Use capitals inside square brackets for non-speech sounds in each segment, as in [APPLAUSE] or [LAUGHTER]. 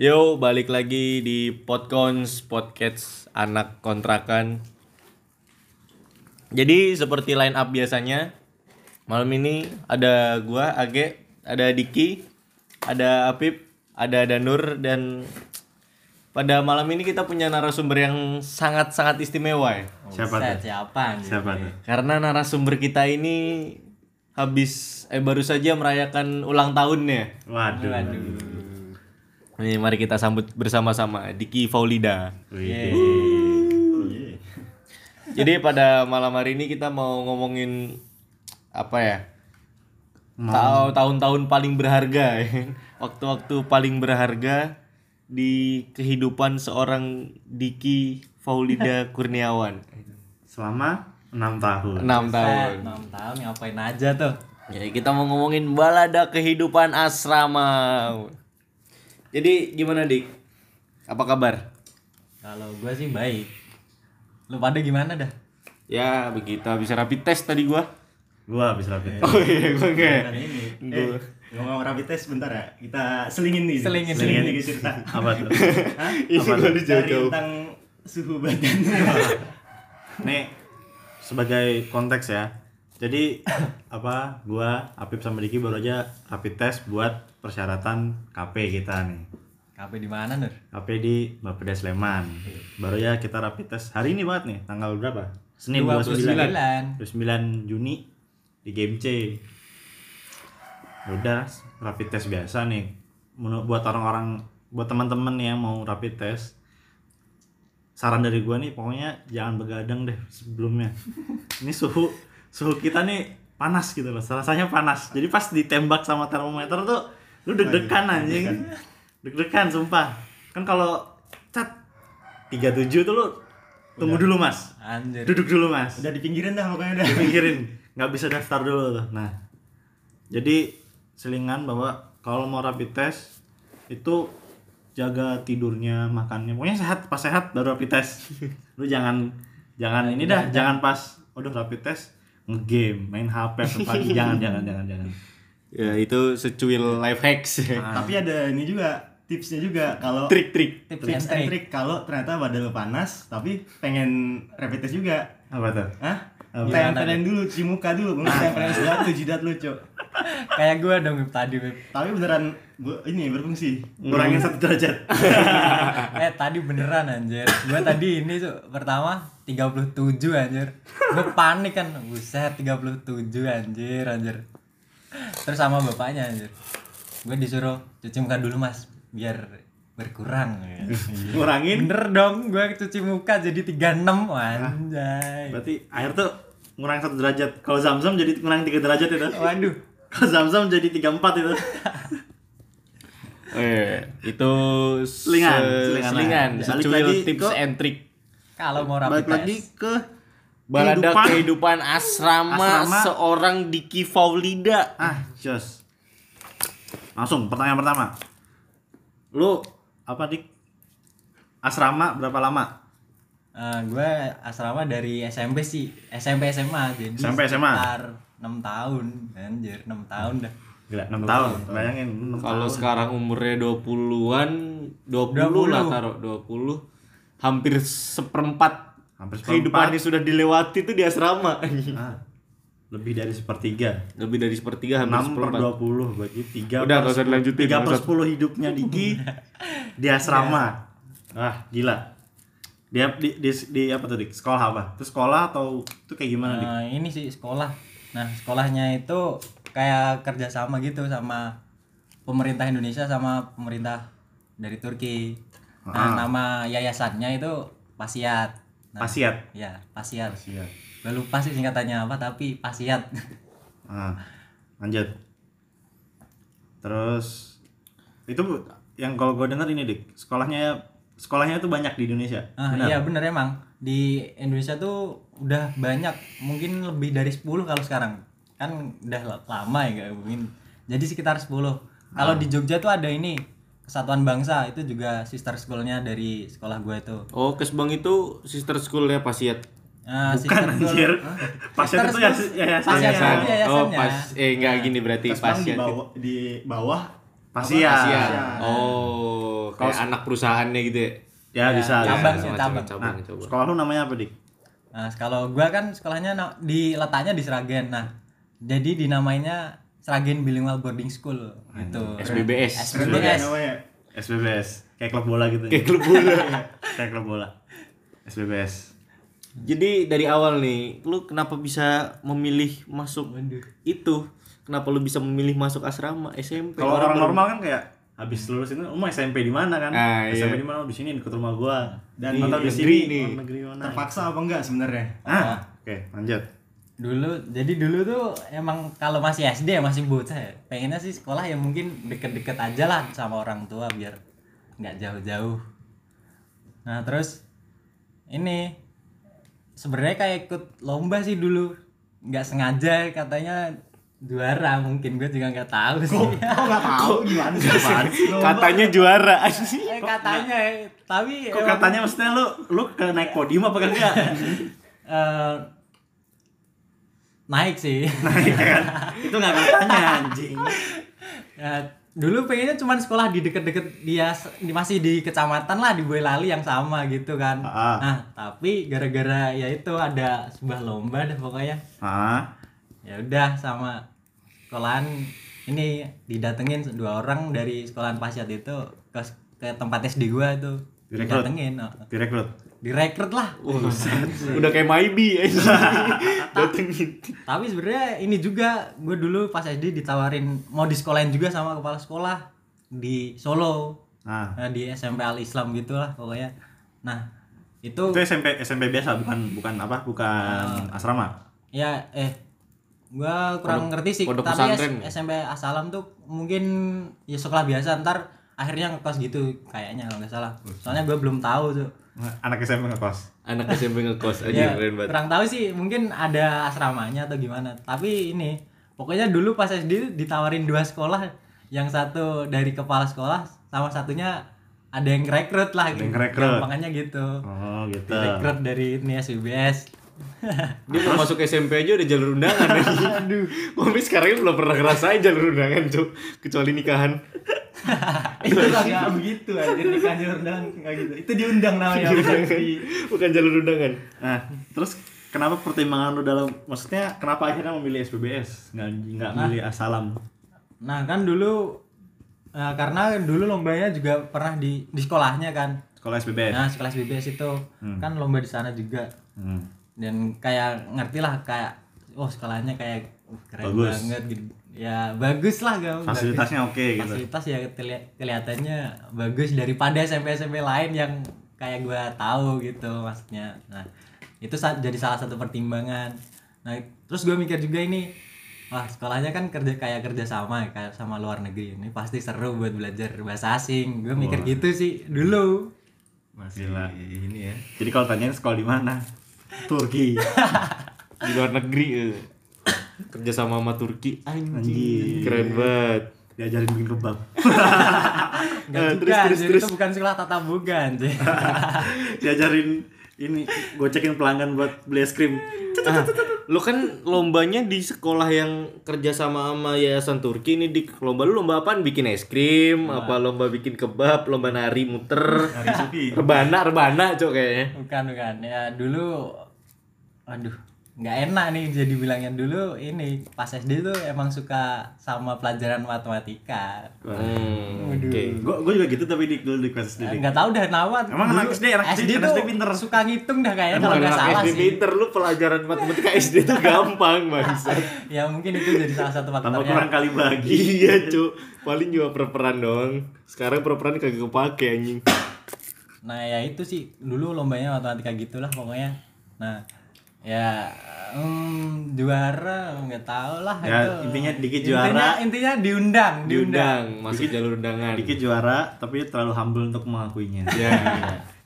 Yo, balik lagi di Podcons Podcast Anak Kontrakan. Jadi seperti line up biasanya, malam ini ada gua, Age, ada Diki, ada Apip, ada Danur dan pada malam ini kita punya narasumber yang sangat-sangat istimewa ya. Siapa tuh? Siapa? Siapa tuh? Karena narasumber kita ini habis eh baru saja merayakan ulang tahunnya. Waduh. Waduh. Nih, mari kita sambut bersama-sama Diki Faulida. Jadi pada malam hari ini kita mau ngomongin apa ya? Tahu tahun-tahun paling berharga, ya. waktu-waktu paling berharga di kehidupan seorang Diki Faulida [LAUGHS] Kurniawan. Selama 6 tahun. 6 tahun. 6 tahun ngapain aja tuh? Jadi kita mau ngomongin balada kehidupan asrama. Jadi gimana Dik? Apa kabar? Kalau gua sih baik. Lu pada gimana dah? Ya begitu bisa rapid test tadi gua. Gua habis rapid. Oh iya gua enggak. Kan ini. Eh, ngomong rapid test bentar ya. Kita selingin nih. Selingin, selingin dikit cerita. [LAUGHS] Apa tuh? Hah? Ini? Dari dijauh. tentang suhu badan. [LAUGHS] Nih sebagai konteks ya. Jadi [COUGHS] apa gua Apip sama Diki baru aja rapid test buat persyaratan KP kita nih. KP di mana, Nur? KP di Bapeda Sleman. Baru ya kita rapid test hari ini banget nih, tanggal berapa? Senin 29. 29. 29 Juni di Game C. Udah rapid test biasa nih. Buat orang-orang buat teman-teman yang mau rapid test saran dari gua nih pokoknya jangan begadang deh sebelumnya. [LAUGHS] Ini suhu suhu kita nih panas gitu loh. Rasanya panas. Jadi pas ditembak sama termometer tuh lu deg-degan anjing. Deg-degan sumpah. Kan kalau cat 37 tuh lu tunggu dulu Mas. Anjir. Duduk dulu Mas Udah di pinggiran dah pokoknya dah. dipikirin [LAUGHS] nggak bisa daftar dulu tuh nah jadi selingan bahwa kalau mau rapid test itu jaga tidurnya makannya pokoknya sehat pas sehat baru rapid test [LAUGHS] lu jangan jangan ini dah jangan pas udah rapid test ngegame main hp sampai pagi jangan [LAUGHS] jangan jangan jangan Ya itu secuil life hacks. Tapi ada ini juga tipsnya juga kalau Trik-trik. Tips and trick kalau ternyata badan panas tapi pengen rapid test juga. apa tuh Hah? Tempelin dulu cuci muka dulu, [LAUGHS] kemudian tempelin sebelah tuh jidat lu, Cok. [LAUGHS] Kayak gua dong tadi, Bib. Tapi beneran bu, ini berfungsi. ngurangin satu derajat [LAUGHS] eh, tadi beneran anjir. Gua tadi ini tuh pertama 37 anjir. Gua panik kan. Buset, 37 anjir, anjir. Terus sama bapaknya anjir. Gua disuruh cuci muka dulu, Mas, biar berkurang. [LAUGHS] ngurangin Bener dong, gue cuci muka jadi 36 anjay. berarti air tuh ngurangin satu derajat kalau zam-zam jadi ngurangin tiga derajat itu Waduh. Kalau zam-zam jadi 34 itu Eh, itu Selingan, se- selingan selingan, secuil lagi tips ke- and trick. Kalau mau rapid balik lagi ke Balada kehidupan. kehidupan asrama, Asrama. seorang Diki Faulida. Ah, jos. Langsung pertanyaan pertama. Lu apa dik? Asrama berapa lama? Eh, gue asrama dari SMP sih, SMP SMA jadi SMP, SMA? sekitar 6 tahun, anjir 6 tahun dah. Gila, 6 tahun. Bayangin 6 Kalau tahun. sekarang umurnya 20-an, 20, 20. lah taruh 20. Hampir seperempat hampir kehidupannya seperempat. sudah dilewati itu di asrama. Ah, lebih dari sepertiga. Lebih dari sepertiga hampir 6 per seperempat. 20 berarti 3 Udah, nggak usah dilanjutin, 3 nggak per usah. 10 hidupnya Diki di asrama. Ah, gila. Dia di, di, di apa tuh dik? Sekolah apa? Itu sekolah atau itu kayak gimana dik? Nah, ini sih sekolah. Nah, sekolahnya itu kayak kerjasama gitu sama pemerintah Indonesia sama pemerintah dari Turki. Nah, Ah. nama yayasannya itu Pasiat. Nah, Pasiat. Ya, Pasiat. Iya. Gue lupa sih singkatannya apa tapi Pasiat. [LAUGHS] Ah, lanjut. Terus itu yang kalau gue dengar ini dik sekolahnya sekolahnya itu banyak di Indonesia. Ah, Benar? iya bener emang. Di Indonesia tuh udah banyak, mungkin lebih dari 10 kalau sekarang. Kan udah la- lama ya gak mungkin. Jadi sekitar 10. Kalau di Jogja tuh ada ini Kesatuan Bangsa itu juga sister schoolnya dari sekolah gue itu. Oh, Kesbang itu sister schoolnya Pasiat. Nah, Bukan sister school- anjir. Pasien itu ya yayasannya. Yayasan. Yayasan. Oh, yayasannya. pas eh enggak gini berarti Terus sekarang di bawah di bawah. Pasiat. Oh, kayak anak perusahaannya gitu ya. Ya, bisa. cabang sih, Macam- cabang. cabang, Nah, cabang. sekolah lu namanya apa, Dik? Nah, kalau gua kan sekolahnya di letaknya di Sragen. Nah, jadi dinamainya Sragen Bilingual Boarding School gitu. SBBS. Banget SBBS. namanya. SBBS. Kayak klub bola gitu. ya? Kayak klub bola. [LAUGHS] Kayak klub bola. SBBS. Jadi dari awal nih, lu kenapa bisa memilih masuk itu? Kenapa lu bisa memilih masuk asrama SMP? Kalau orang normal kan kayak habis lulus itu, mau SMP di mana kan? Ah, iya. SMP di mana? Oh, Di sini dekat rumah gua. Dan atau di sini nih. Oh, negeri mana? Terpaksa apa enggak sebenarnya? Ah, oke, lanjut. Dulu jadi dulu tuh emang kalau masih SD ya masih bocah ya. Pengennya sih sekolah yang mungkin deket-deket aja lah sama orang tua biar nggak jauh-jauh. Nah, terus ini sebenarnya kayak ikut lomba sih dulu. nggak sengaja katanya juara mungkin gue juga nggak tahu sih. Kok enggak tahu gimana sih? Sih? Katanya juara. Eh, katanya eh, tapi Kok emang, katanya maksudnya lu lu ke naik podium apa kagak? eh, naik sih. Naik kan? [LAUGHS] Itu nggak katanya anjing. Ya, dulu pengennya cuma sekolah di deket-deket dia di masih di kecamatan lah di Boyolali yang sama gitu kan. Ah. Nah, tapi gara-gara ya itu ada sebuah lomba deh pokoknya. Ah, Ya udah sama sekolahan ini didatengin dua orang dari sekolahan Pasyat itu ke ke tempat SD gua tuh. Direkrut? Didatengin. oh. direkrut. Direkrut lah. [LAUGHS] Udah kayak Maibi [LAUGHS] Datengin. Tapi sebenarnya ini juga gue dulu pas SD ditawarin mau di sekolahin juga sama kepala sekolah di Solo. Nah, Nah, di SMP Al Islam gitulah pokoknya. Nah, itu itu SMP SMP biasa bukan bukan apa? Bukan asrama. ya eh gua kurang ngerti sih pondok tapi pesantren. S- SMP Asalam tuh mungkin ya sekolah biasa ntar akhirnya ngekos gitu kayaknya kalau nggak salah. Soalnya gua belum tahu tuh. Anak SMP ngekos. Anak SMP ngekos [LAUGHS] aja Ya, keren banget. kurang tahu sih mungkin ada asramanya atau gimana. Tapi ini pokoknya dulu pas SD ditawarin dua sekolah, yang satu dari kepala sekolah sama satunya ada yang rekrut lah yang ngerekrut. Gampangannya gitu. Oh, gitu. Rekrut dari ini SBBS. Dia mau masuk SMP aja udah jalur undangan [LAUGHS] Aduh Mami sekarang belum pernah ngerasain jalur undangan Cuk Kecuali nikahan [LAUGHS] itu enggak begitu anjir nikah diundang enggak gitu. Itu diundang namanya bukan di Bukan jalur undangan Nah, terus kenapa pertimbangan lu dalam maksudnya kenapa akhirnya memilih SPBS nggak nggak milih asalam? Nah, kan dulu eh, karena dulu lombanya juga pernah di di sekolahnya kan. Sekolah SPBS. Nah, sekolah SBBS itu kan lomba di sana juga. Hmm. Dan kayak ngerti lah kayak oh sekolahnya kayak keren Bagus. banget gitu. Ya bagus lah gak Fasilitasnya oke gitu. Fasilitas ya keli- kelihatannya bagus daripada SMP SMP lain yang kayak gua tahu gitu maksudnya. Nah, itu sa- jadi salah satu pertimbangan. Nah, terus gue mikir juga ini Wah sekolahnya kan kerja kayak kerja sama ya, kayak sama luar negeri ini pasti seru buat belajar bahasa asing. Gue mikir gitu sih dulu. Masih Gila. ini ya Jadi kalau tanyain sekolah di mana? Turki. [LAUGHS] Di luar negeri eh. Kerja sama sama Turki Anjing Anjing. Keren banget Diajarin bikin kebab. [LAUGHS] Enggak Eh, juga, terus, terus, terus. itu bukan sekolah tata anjir. [LAUGHS] Diajarin ini gocekin pelanggan buat beli es krim. ah, Lo kan lombanya di sekolah yang kerja sama sama Yayasan Turki ini di lomba lu lomba apaan? Bikin es krim, apa lomba bikin kebab, lomba nari muter, Sufi. rebana rebana cok kayaknya. bukan bukan. Ya dulu aduh, nggak enak nih jadi bilangnya dulu ini pas SD tuh emang suka sama pelajaran matematika. Hmm, oke. Gue gue juga gitu tapi di dulu di kelas SD. Nggak tahu dah nawan. Emang anak SD, anak SD, tuh SD pinter. suka ngitung dah kayaknya kalau nggak anak salah SD sih. pinter lu pelajaran matematika SD tuh gampang bangsa. [LAUGHS] ya mungkin itu jadi salah satu faktornya. kurang kali bagi. [LAUGHS] iya cu, paling juga perperan dong. Sekarang perperan kagak kepake anjing. Nah ya itu sih dulu lombanya matematika gitulah pokoknya. Nah ya hmm, juara nggak tahu lah Ya, itu. intinya dikit Intinya- juara. Intinya diundang, diundang. Diundang masuk jalur undangan. Dikit juara tapi terlalu humble untuk mengakuinya. Ya,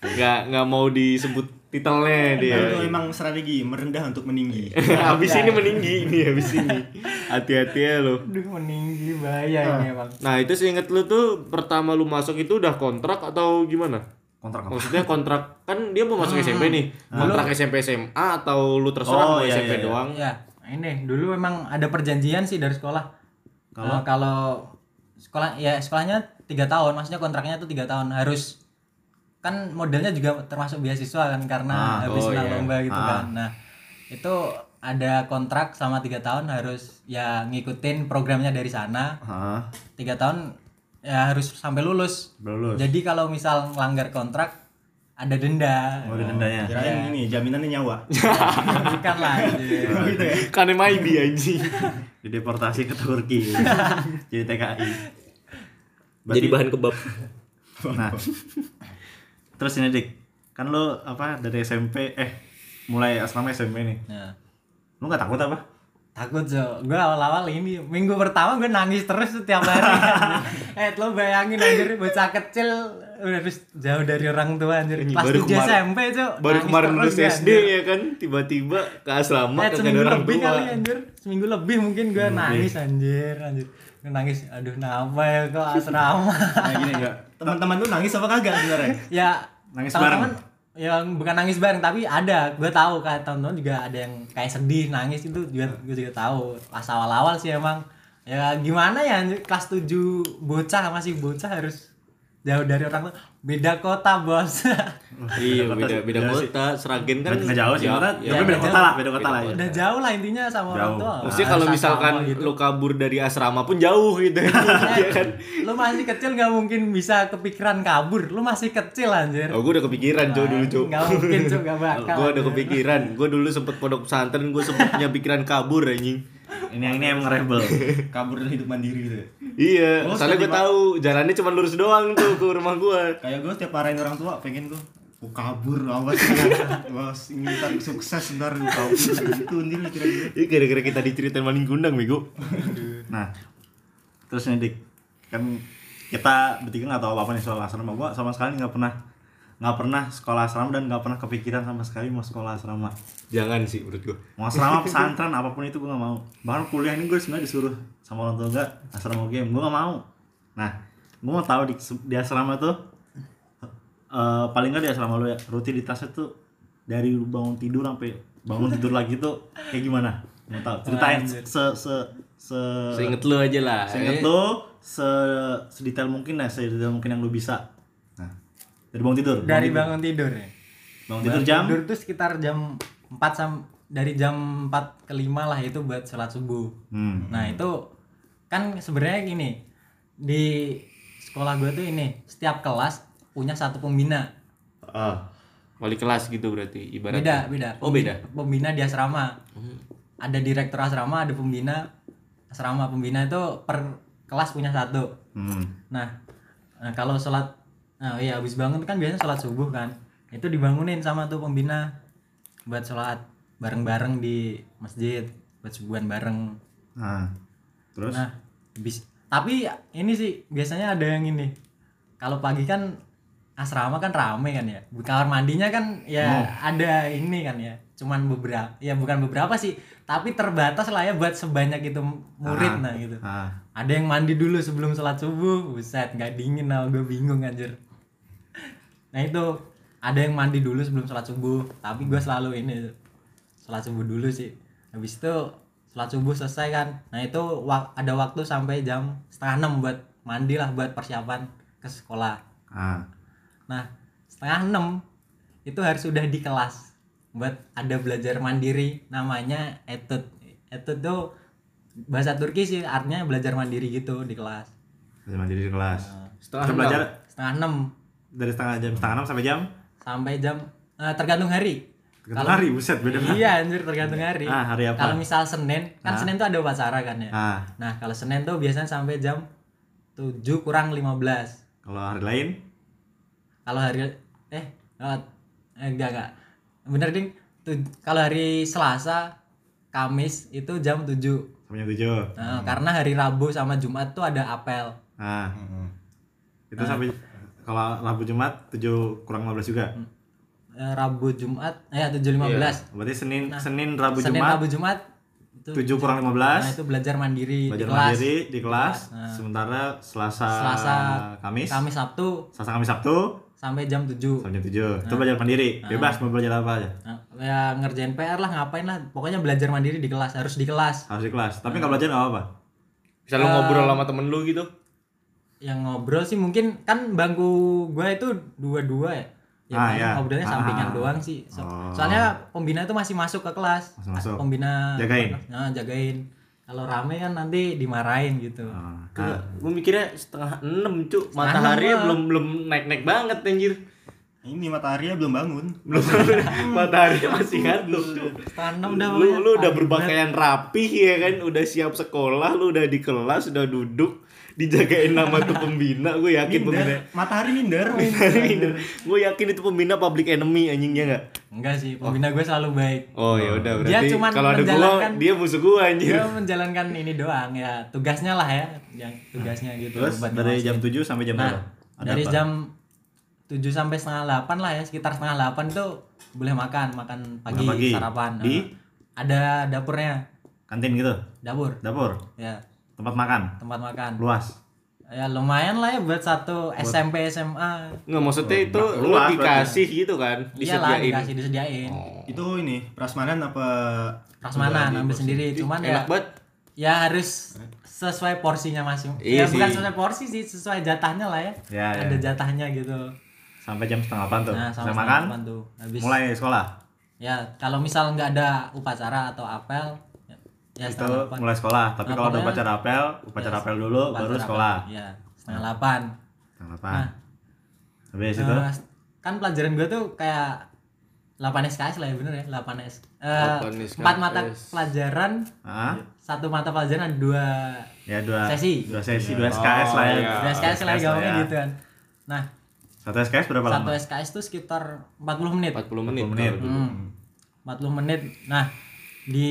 nggak nggak mau disebut titelnya dia. Itu emang strategi merendah untuk meninggi. [LAUGHS] habis ini meninggi ini habis ini. Hati-hati ya lo. Aduh meninggi bahaya ini emang. Nah itu seinget lu tuh pertama lu masuk itu udah kontrak atau gimana? Kontrak apa? Maksudnya kontrak kan dia mau masuk SMP nih. Kontrak SMP SMA atau lu terserah Oh, mau iya, SMP iya, iya. doang? Ya ini dulu memang ada perjanjian sih dari sekolah. Kalau kalau sekolah ya sekolahnya tiga tahun maksudnya kontraknya tuh tiga tahun harus kan modelnya juga termasuk beasiswa kan karena Ah, habis oh menang iya. lomba gitu Ah. kan nah itu ada kontrak sama tiga tahun harus ya ngikutin programnya dari sana tiga tahun ya harus sampai lulus belum lulus. jadi kalau misal ngelanggar kontrak ada denda Mau ada dendanya. Kirain ini jaminannya nyawa. [LAUGHS] bukan lah [LAUGHS] anjir. gitu ya. Kan MIB anjing. [LAUGHS] Dideportasi ke Turki. Jadi TKI. Jadi bahan kebab. Nah. Terus ini Dik, kan lo apa dari SMP eh mulai asrama SMP nih. Nah, Lu nggak takut apa? Takut so gue awal-awal ini minggu pertama gue nangis terus setiap hari. [LAUGHS] Eh lo bayangin anjir bocah kecil udah terus jauh dari orang tua anjir. Ini kelas baru 7 kemar- SMP cok. Baru kemarin lulus SD anjir. ya kan, tiba-tiba ke asrama eh, seminggu orang lebih tua. kali anjir. Seminggu lebih mungkin gue nangis anjir anjir. Gue nangis aduh kenapa ya kok asrama? Nah gini enggak. Teman-teman lu nangis apa kagak sebenarnya? ya Nangis teman-teman yang bukan nangis bareng tapi ada. Gue tahu kan teman-teman juga ada yang kayak sedih nangis itu juga gue juga tahu. Pas awal-awal sih emang. Ya gimana ya kelas 7 bocah masih bocah harus jauh dari orang tua beda kota bos [LAUGHS] Iya, Beda kota beda Iya kota. Seragen kan Nggak jauh sih, ya- karena ya, tapi beda kota jauh. lah, beda kota lah ya. udah jauh lah intinya sama orang Jauh. tua Maksudnya kalau misalkan gitu. lu kabur dari asrama pun jauh gitu [LAUGHS] ya kan. lu masih kecil nggak mungkin bisa kepikiran kabur lu masih kecil anjir Oh, gue udah kepikiran Cok dulu, Cok. nggak mungkin cok nggak bakal Gue udah kepikiran. Gue dulu sempet pondok pesantren, gue sempet punya pikiran kabur anjing. Ini yang ini emang rebel. [LAUGHS] Kabur dan hidup mandiri gitu ya. Iya, Oh, soalnya gue tahu jalannya cuma lurus doang tuh ke rumah gue. Kayak gue setiap marahin orang tua pengen gue Oh kabur awas [LAUGHS] awas ini ntar sukses ntar kabur itu nih kira-kira Ini gara-gara kita diceritain maling kundang, bego. Nah, terus nih Dik, kan kita bertiga nggak tahu apa apa nih soal asrama. Gua sama sekali nggak pernah nggak pernah sekolah asrama dan nggak pernah kepikiran sama sekali mau sekolah asrama. Jangan sih menurut gue. Mau asrama [LAUGHS] pesantren apa pun itu gue nggak mau. Bahkan kuliah ini gue sebenarnya disuruh sama orang tua gue asrama game, gue nggak mau. Nah, gue mau tahu di, di asrama tuh eh, paling nggak di asrama lu ya rutinitasnya tuh dari lu bangun tidur sampai bangun tidur [LAUGHS] lagi tuh kayak gimana? Mau tahu? Ceritain se se se Seinget lu aja lah. Seinget Eh, lu se sedetail mungkin lah, sedetail mungkin yang lu bisa. Dari bangun tidur. dari tidur. bangun tidur ya bangun tidur jam. tidur tuh sekitar jam 4 sam dari jam 4 ke 5 lah itu buat sholat subuh Hmm. nah itu kan sebenarnya gini di sekolah gue tuh ini setiap kelas punya satu pembina Ah, wali kelas gitu berarti beda ibaratnya. beda Oh, beda. pembina di asrama ada direktur asrama ada pembina asrama pembina itu per kelas punya satu Hmm. Nah, nah kalau sholat, nah iya habis bangun kan biasanya sholat subuh kan, itu dibangunin sama tuh pembina buat sholat bareng-bareng di masjid buat subuhan bareng. Nah, terus Nah, bis, tapi ini sih biasanya ada yang ini. Kalau pagi kan asrama kan rame kan ya. Kamar mandinya kan ya ada ini kan ya. Cuman beberapa, ya bukan beberapa sih, tapi terbatas lah ya buat sebanyak itu murid Ah. nah gitu. ah, ada yang mandi dulu sebelum sholat subuh buset nggak dingin nah gue bingung anjir. Nah itu ada yang mandi dulu sebelum sholat subuh tapi gue selalu ini sholat subuh dulu sih. Habis itu sholat subuh selesai kan nah itu wak- ada waktu sampai jam setengah enam buat mandi lah buat persiapan ke sekolah. Ah. Nah, setengah enam itu harus sudah di kelas buat ada belajar mandiri namanya etud. Etud tuh bahasa Turki sih artinya belajar mandiri gitu di kelas. Belajar mandiri di kelas. Setengah Kita belajar Setengah enam dari setengah jam setengah enam sampai jam sampai jam eh, tergantung hari. tergantung hari, buset beda banget. Iya anjir tergantung hari. Ah, hari apa? Kalau misal Senin, kan Ah. Senin tuh ada upacara kan ya. Ah, Nah, kalau Senin tuh biasanya sampai jam 7 kurang 15. kalau hari lain kalau hari eh oh, eh, enggak enggak bener ding. Kalau hari Selasa Kamis itu jam 7 sampai jam tujuh. Nah, karena hari Rabu sama Jumat tuh ada apel. Ah, itu sampai kalau Rabu Jumat tujuh kurang 15 juga. Eh, Rabu Jumat eh 7.15 Berarti Senin Senin Rabu Senin Jumat Rabu Jumat itu tujuh kurang nah 15 itu belajar mandiri belajar di kelas. mandiri di kelas. Nah. Sementara Selasa, Selasa Kamis, Kamis Sabtu. Selasa Kamis Sabtu sampai jam 7 sampai jam 7. Itu belajar mandiri. Bebas mau belajar apa aja. nah, ya ngerjain PR lah ngapain lah pokoknya belajar mandiri di kelas harus di kelas Harus di kelas. Tapi nggak belajar nggak apa-apa. Bisa lu ngobrol sama temen lu gitu. yang ngobrol sih mungkin kan bangku gua itu dua-dua ya. Ya Ah, paling ya. ngobrolnya Ah, sampingan ah, ah. doang sih. So- Oh. Soalnya pembina itu masih masuk ke kelas. Masih masuk. Pembina Jagain? Nah, jagain. Kalau rame kan nanti dimarahin gitu. Ah, Gue gue mikirnya setengah enam cuk. Setengah matahari belum belum naik naik banget anjir. Ini matahari belum bangun. belum [LAUGHS] matahari masih ngantuk enam udah lu lu udah berpakaian rapih ya kan? Udah siap sekolah lu udah di kelas udah duduk dijagain nama tuh pembina. Gue yakin pembina. Minder. Matahari minder. gue yakin itu pembina public enemy anjingnya nggak Enggak sih, pembina gue selalu baik. oh ya udah Dia berarti cuman kalau ada gua dia musuh gue anjir Dia menjalankan ini doang ya, tugasnya lah ya, yang tugasnya gitu. Terus dari jam 7 sampai jam Nah, berapa? Dari apa? jam 7 sampai setengah 8 lah ya, sekitar setengah 8 itu boleh makan, makan pagi, Makan pagi. sarapan. Di? Nah, ada dapurnya, kantin gitu. dapur. Dapur, Ya, tempat makan. tempat makan. Luas. Ya lumayan lah ya buat satu SMP SMA. nggak maksudnya itu Nah, lu luas dikasih gitu kan Iyalah disediain dikasih disediain. Itu ini prasmanan apa? Prasmanan ambil porsi? sendiri, cuman ya enak banget ya harus sesuai porsinya masing Iya ya bukan sesuai porsi sih sesuai jatahnya lah ya, Ya, ya. ada jatahnya gitu Sampai jam setengah 8 tuh. nah sama makan. tuh habis Mulai sekolah. ya kalau misal nggak ada upacara atau apel ya, itu delapan. mulai sekolah. Tapi kalau ada pokoknya- upacara apel, upacara Ya, apel dulu, baru sekolah. ya setengah delapan Setengah 8. Nah. Habis itu Eh, kan pelajaran gue tuh kayak 8 SKS lah ya bener ya 8 S eh, 8 SKS. empat mata pelajaran satu mata pelajaran dua ya dua Sesi. dua sesi, dua SKS lah ya. iya. dua SKS lah ya gampangnya ya. gitu kan nah Satu SKS berapa satu lama? SKS tuh sekitar 40 menit 40 menit 40 menit. Hmm, 40 menit. Nah, di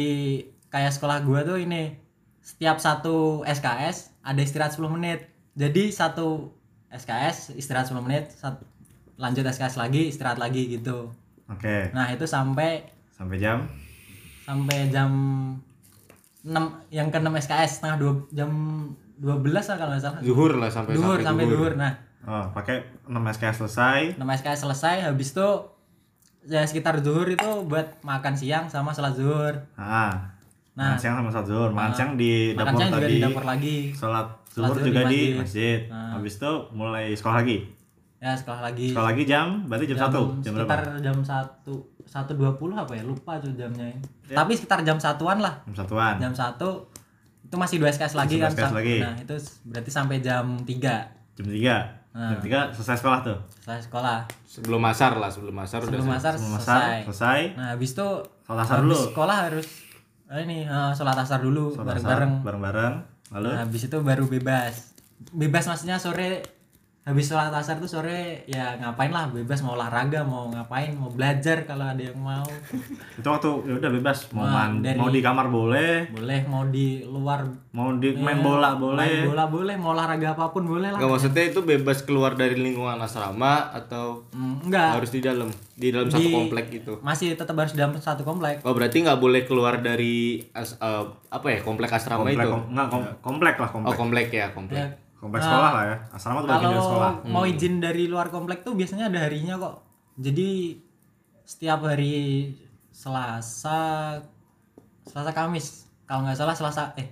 kayak sekolah gua tuh ini setiap satu SKS ada istirahat 10 menit. Jadi satu SKS istirahat 10 menit, sat- lanjut SKS lagi, istirahat lagi gitu. Oke. Nah, itu sampai Sampai jam sampai jam 6 yang ke 6 SKS setengah 2 jam 12 lah kalau nggak salah. zuhur lah sampai Duhur sampai duhur. Nah, oh, pakai 6 SKS selesai. 6 SKS selesai habis itu ya sekitar zuhur itu buat makan siang sama sholat zuhur. Ah. Nah. makan siang sama sholat zuhur. Makan siang di Makan dapur siang juga tadi. di dapur lagi. Sholat zuhur juga di di masjid. masjid. Nah. Habis itu mulai sekolah lagi. Ya sekolah lagi. Sekolah lagi jam berarti jam 1. Jam sekitar berapa? jam satu satu dua puluh apa ya lupa tuh jamnya. Tapi sekitar jam satuan lah. Jam satuan. Jam satu itu masih dua SKS lagi kan. SKS lagi. Nah itu berarti sampai jam 3 Jam 3. Nah. Jam 3 selesai sekolah tuh. selesai sekolah. sebelum asar lah sebelum asar udah Sebelum asar Sebelum asar selesai. selesai. Nah habis itu asar dulu. sekolah harus ini eh, sholat asar dulu bareng-bareng. bareng-bareng. Lalu Nah, habis itu baru bebas. Bebas maksudnya sore habis sholat asar tuh sore ya ngapain lah bebas mau olahraga mau ngapain mau belajar kalau ada yang mau. [LAUGHS] Itu waktu ya udah bebas mau Nah, man- dari- mau di kamar boleh, boleh mau di luar. Mau di main ya, bola main boleh. bola boleh mau olahraga apa pun boleh lah. Nggak maksudnya itu bebas keluar dari lingkungan asrama atau Hmm, enggak harus di dalam di dalam satu Di- komplek itu masih tetap harus dalam satu komplek. Oh berarti nggak boleh keluar dari as- eh, apa ya komplek asrama Komplek, itu? kom- enggak, kom- komplek lah oh komplek. komplek ya komplek. Ya Komplek sekolah lah ya. Asrama tuh bagian dari sekolah. kalau mau izin dari luar komplek tuh biasanya ada harinya kok jadi setiap hari Selasa Selasa Kamis kalau nggak salah Selasa eh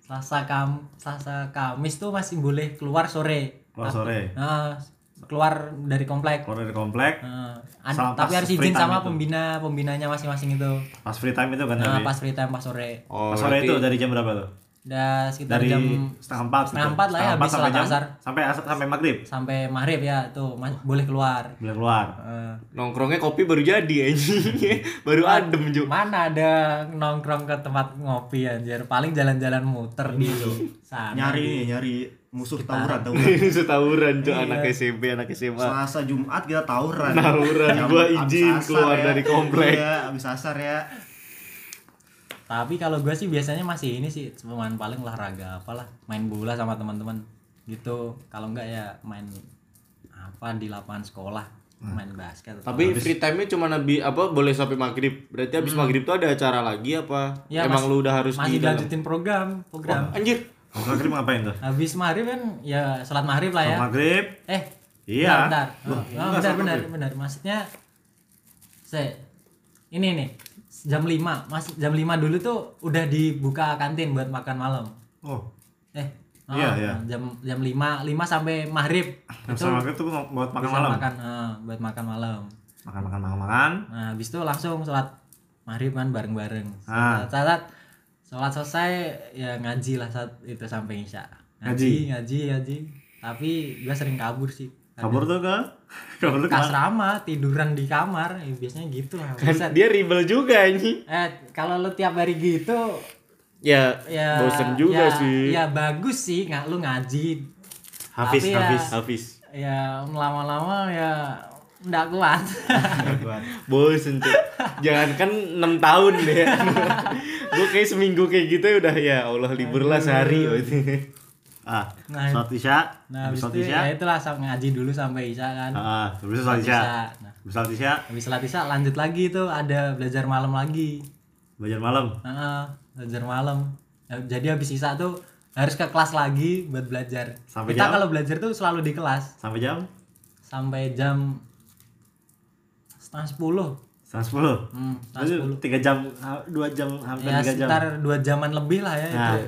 Selasa Kam Selasa Kamis tuh masih boleh keluar sore Keluar sore. Nah, keluar dari komplek Keluar dari komplek, Sama tapi pas harus free izin time sama itu. pembina pembinanya masing-masing itu pas free time itu kan dari pas free time pas sore oh pas sore berarti- itu dari jam berapa tuh? Udah sekitar Dari jam setengah empat. setengah gitu. empat lah ya, Setengah habis sampai jam asar. sampai asar sampai maghrib sampai maghrib ya tuh boleh keluar boleh keluar. Eh, nongkrongnya kopi baru jadi anjing [LAUGHS] baru adem ju mana ada nongkrong ke tempat ngopi anjir paling jalan-jalan muter di [LAUGHS] sana Nyari di- nih, nyari musuh tawuran tawuran. [LAUGHS] setawuran cu Iya. anak SMP anak SMA Selasa Jumat kita tawuran. Tawuran, gua izin keluar dari komplek. Iya, abis asar ya. Tapi kalau gue sih biasanya masih ini sih cuman paling olahraga apalah main bola sama teman-teman gitu. Kalau enggak ya main apa di lapangan sekolah main basket tapi free time-nya cuma nabi apa boleh sampai maghrib. Berarti habis maghrib tuh ada acara lagi apa? Ya, emang mas- lu udah harus masih dilanjutin program program. Anjir. Pas maghrib ngapain tuh? habis maghrib kan ya sholat maghrib lah ya. Maghrib? Eh Iya. bentar, bentar. Oh, sama benar gue. benar maksudnya saya ini nih jam 5 mas jam 5 dulu tuh udah dibuka kantin buat makan malam oh eh Oh, Iya, iya. Jam jam 5 5 sampai maghrib. Jam setengah maghrib tuh buat makan malam. Makan, eh, buat makan malam. Makan makan makan makan. Nah, habis itu langsung sholat maghrib kan bareng-bareng. Ah. Sholat, sholat, sholat selesai ya ngaji lah saat itu sampai isya. Ngaji, ngaji, ngaji. Tapi gua sering kabur sih. [LAUGHS] Kabur tuh ke kabur tuh asrama, tiduran di kamar, ya, biasanya gitu lah. Kan Buset. dia rebel juga ini. Eh, kalau lu tiap hari gitu Ya, ya bosen juga ya, sih. Ya bagus sih nggak lu ngaji. Hafiz Tapi ya- Hafiz. Hafiz. Ya lama-lama ya nggak kuat. [LAUGHS] Bosen tuh. Jangan kan 6 tahun deh. [LAUGHS] gue kayak seminggu kayak gitu ya udah ya Allah libur lah sehari. Ah, Nah, sholat isya. Nah, habis habis sholat itu isya. ya itulah ngaji dulu sampai isya kan. Ah, habis itu sholat isya. Nah, Habis sholat isya, habis sholat isya lanjut lagi tuh ada belajar malam lagi. belajar malam. Heeh, belajar malam. Jadi habis isya tuh harus ke kelas lagi buat belajar. Sampai Kita jam? kalau belajar tuh selalu di kelas Sampai jam sampai jam setengah sepuluh. setengah sepuluh. Hmm, setengah Itu sepuluh. tiga jam, dua jam, hampir Ya tiga jam. sekitar dua jaman lebih lah ya Nah, itu.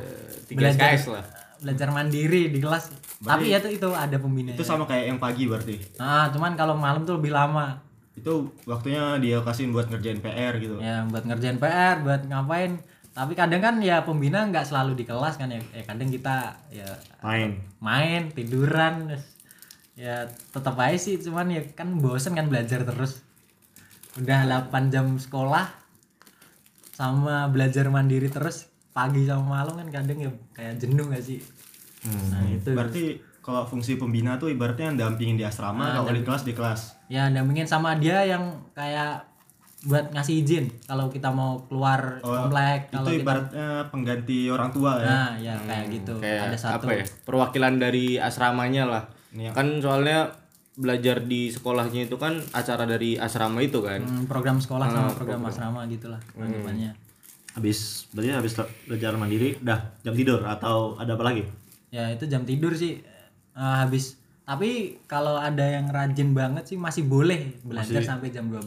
Tiga SKS lah. Belajar mandiri di kelas. Tapi ya itu itu ada pembinanya. itu sama kayak yang pagi berarti. Nah, cuman kalau malam tuh lebih lama. Itu waktunya dia kasihin buat ngerjain PR gitu. Ya buat ngerjain PR, buat ngapain. Tapi kadang kan ya pembina nggak selalu di kelas kan ya. Eh, kadang kita ya Main. main, tiduran. Ya tetap aja sih, cuman ya kan bosen kan belajar terus. Udah 8 jam sekolah sama belajar mandiri terus pagi sama malam kan kadang ya kayak jenuh gak sih? Hmm. Nah, itu. Berarti kalau fungsi pembina tuh ibaratnya dampingin di asrama, Nah, kalau di kelas di kelas. Ya dampingin sama dia yang kayak buat ngasih izin kalau kita mau keluar Oh, komplek kalau itu kita ibaratnya pengganti orang tua ya. Nah, ya kayak gitu. Kayak Ada satu. apa ya? Perwakilan dari asramanya lah. Ini yang- Kan soalnya belajar di sekolahnya itu kan acara dari asrama itu kan. Hmm, program sekolah sama Ah, program asrama gitulah Hmm. anggapannya. Habis berarti habis belajar mandiri dah jam tidur atau ada apa lagi? Ya itu jam tidur sih eh, habis. Tapi kalau ada yang rajin banget sih masih boleh belajar sampai jam 12.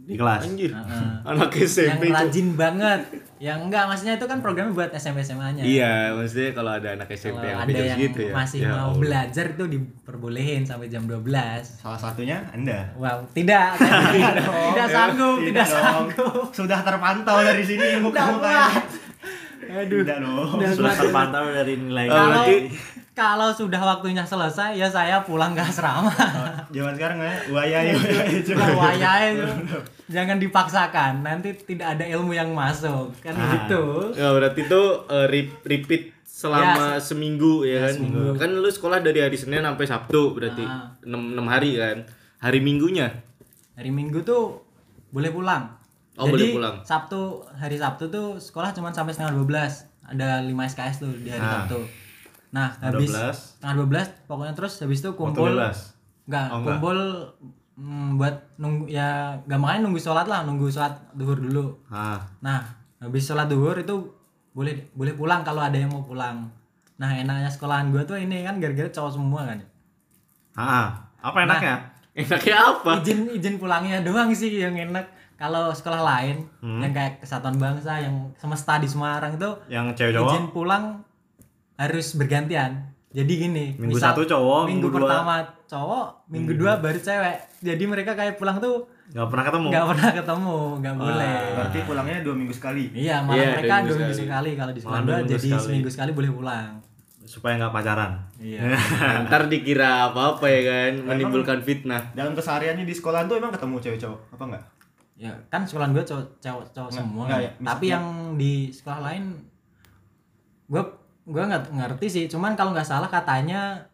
Di kelas. Anjir. Heeh. [LAUGHS] Anak yang SMP. Cok. rajin banget. Yang enggak maksudnya itu kan programnya buat SMP SMA-nya. Iya, maksudnya kalau ada anak SMP Kalau yang ada yang gitu ya. masih Ya mau Allah. belajar itu diperbolehin sampai jam 12. Salah satunya Anda. Wow, tidak, [LAUGHS] tidak, tidak sanggup, tidak dong. sanggup. Sudah terpantau dari sini muka Tidak mukanya. kuat. Aduh. Tidak dong. Sudah terpantau dari nilai Oh, Kalau kalau sudah waktunya selesai ya saya pulang ke asrama. Zaman sekarang ya, waya ya. Bukan wayai itu. Jangan dipaksakan, nanti tidak ada ilmu yang masuk. Kan Ah. gitu. Ya berarti itu re- repeat selama Ya, seminggu ya kan. seminggu. Kan lu sekolah dari hari Senin sampai Sabtu berarti Ah. 6, 6 hari kan. Hari Minggunya. Hari Minggu tuh boleh pulang. Oh, Jadi boleh pulang. Sabtu, hari Sabtu tuh sekolah cuma sampai setengah 12. Ada 5 SKS tuh di hari Ah. Sabtu. Nah, habis 12. setengah 12 pokoknya terus habis itu kumpul. Enggak, Oh, kumpul mm, buat nunggu ya gampangnya nunggu sholat lah, nunggu sholat duhur dulu. Ah, Nah, habis sholat duhur itu boleh boleh pulang kalau ada yang mau pulang. Nah, enaknya sekolahan gua tuh ini kan gara-gara cowok semua kan. ah, apa enaknya? [LAUGHS] Enaknya apa? Izin izin pulangnya doang sih yang enak. Kalau sekolah lain Hmm. yang kayak Kesatuan Bangsa yang semesta di Semarang itu Yang cewek cowok? izin pulang harus bergantian. Jadi gini, Minggu satu cowok, minggu, minggu dua- pertama cowok, minggu dua baru cewek. Jadi mereka kayak pulang tuh Gak pernah ketemu. nggak pernah ketemu, nggak boleh. Berarti pulangnya dua minggu sekali. Iya, malah Iya, mereka dua minggu minggu sekali. sekali kalau di sekolah dua minggu jadi sekali. seminggu sekali boleh pulang. Supaya nggak pacaran. Iya. [LAUGHS] Ntar dikira apa-apa ya kan, menimbulkan fitnah. Dalam kesehariannya di sekolah tuh emang ketemu cewek cowok apa enggak? Ya kan sekolah gue cowok cowok, cowok Nggak, semua nggak kan. ya, tapi yang di sekolah lain gue gue nggak ngerti sih cuman kalau nggak salah katanya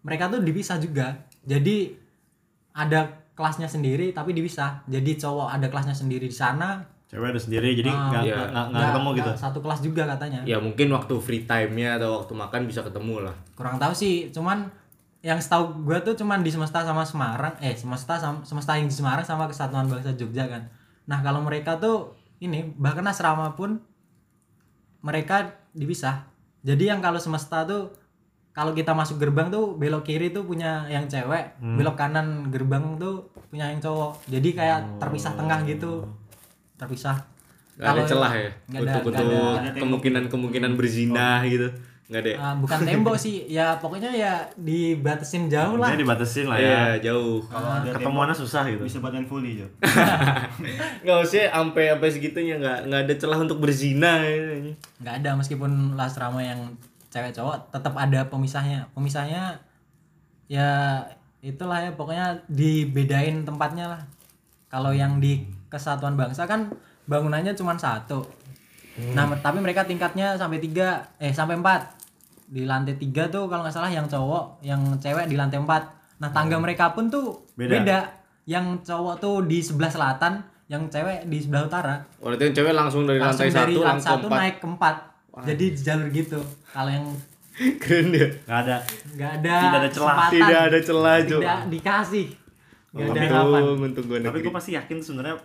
mereka tuh dipisah juga jadi ada kelasnya sendiri tapi dipisah jadi cowok ada kelasnya sendiri di sana Cewek ada sendiri, jadi Ah, nggak iya. nggak ketemu gitu. satu kelas juga katanya Ya mungkin waktu free time-nya atau waktu makan bisa ketemu lah. kurang tahu sih cuman yang setahu gue tuh cuman di semesta sama Semarang eh semesta sama semesta yang di Semarang sama Kesatuan Bangsa Jogja kan. Nah kalau mereka tuh ini bahkan asrama pun mereka dipisah. Jadi yang kalau semesta tuh kalau kita masuk gerbang tuh belok kiri tuh punya yang cewek belok kanan gerbang tuh punya yang cowok. Jadi kayak terpisah tengah gitu. Terpisah. Gak ada celah ya? untuk untuk ada- kemungkinan kemungkinan berzina gitu. Nggak ada. Ah, bukan tembok sih [LAUGHS] ya pokoknya ya dibatasin jauh lah Intinya dibatasin lah ya. Iya, jauh. Kalau ada Ketemuannya susah gitu. tembok, bisa buat main volley Jo. [LAUGHS] Nggak usah sampai sampai segitunya nggak nggak ada celah untuk berzina. ya. nggak ada meskipun lah asrama yang cewek cowok tetap ada pemisahnya pemisahnya ya itulah ya pokoknya dibedain tempatnya lah kalau yang di kesatuan bangsa kan bangunannya cuma satu nah tapi mereka tingkatnya sampai tiga eh sampai empat di lantai tiga tuh kalau nggak salah yang cowok yang cewek di lantai empat nah tangga mereka pun tuh Beda. beda, yang cowok tuh di sebelah selatan yang cewek di sebelah utara Waktu itu yang cewek langsung dari langsung lantai dari satu lantai langsung satu naik ke empat jadi jalur gitu kalau yang [LAUGHS] Keren dia. Nggak ada. nggak ada Tidak ada celah. kesempatan, Tidak ada celah, Jo. tidak dikasih nggak ada Untung, harapan untung gue Tapi gue pasti yakin sebenarnya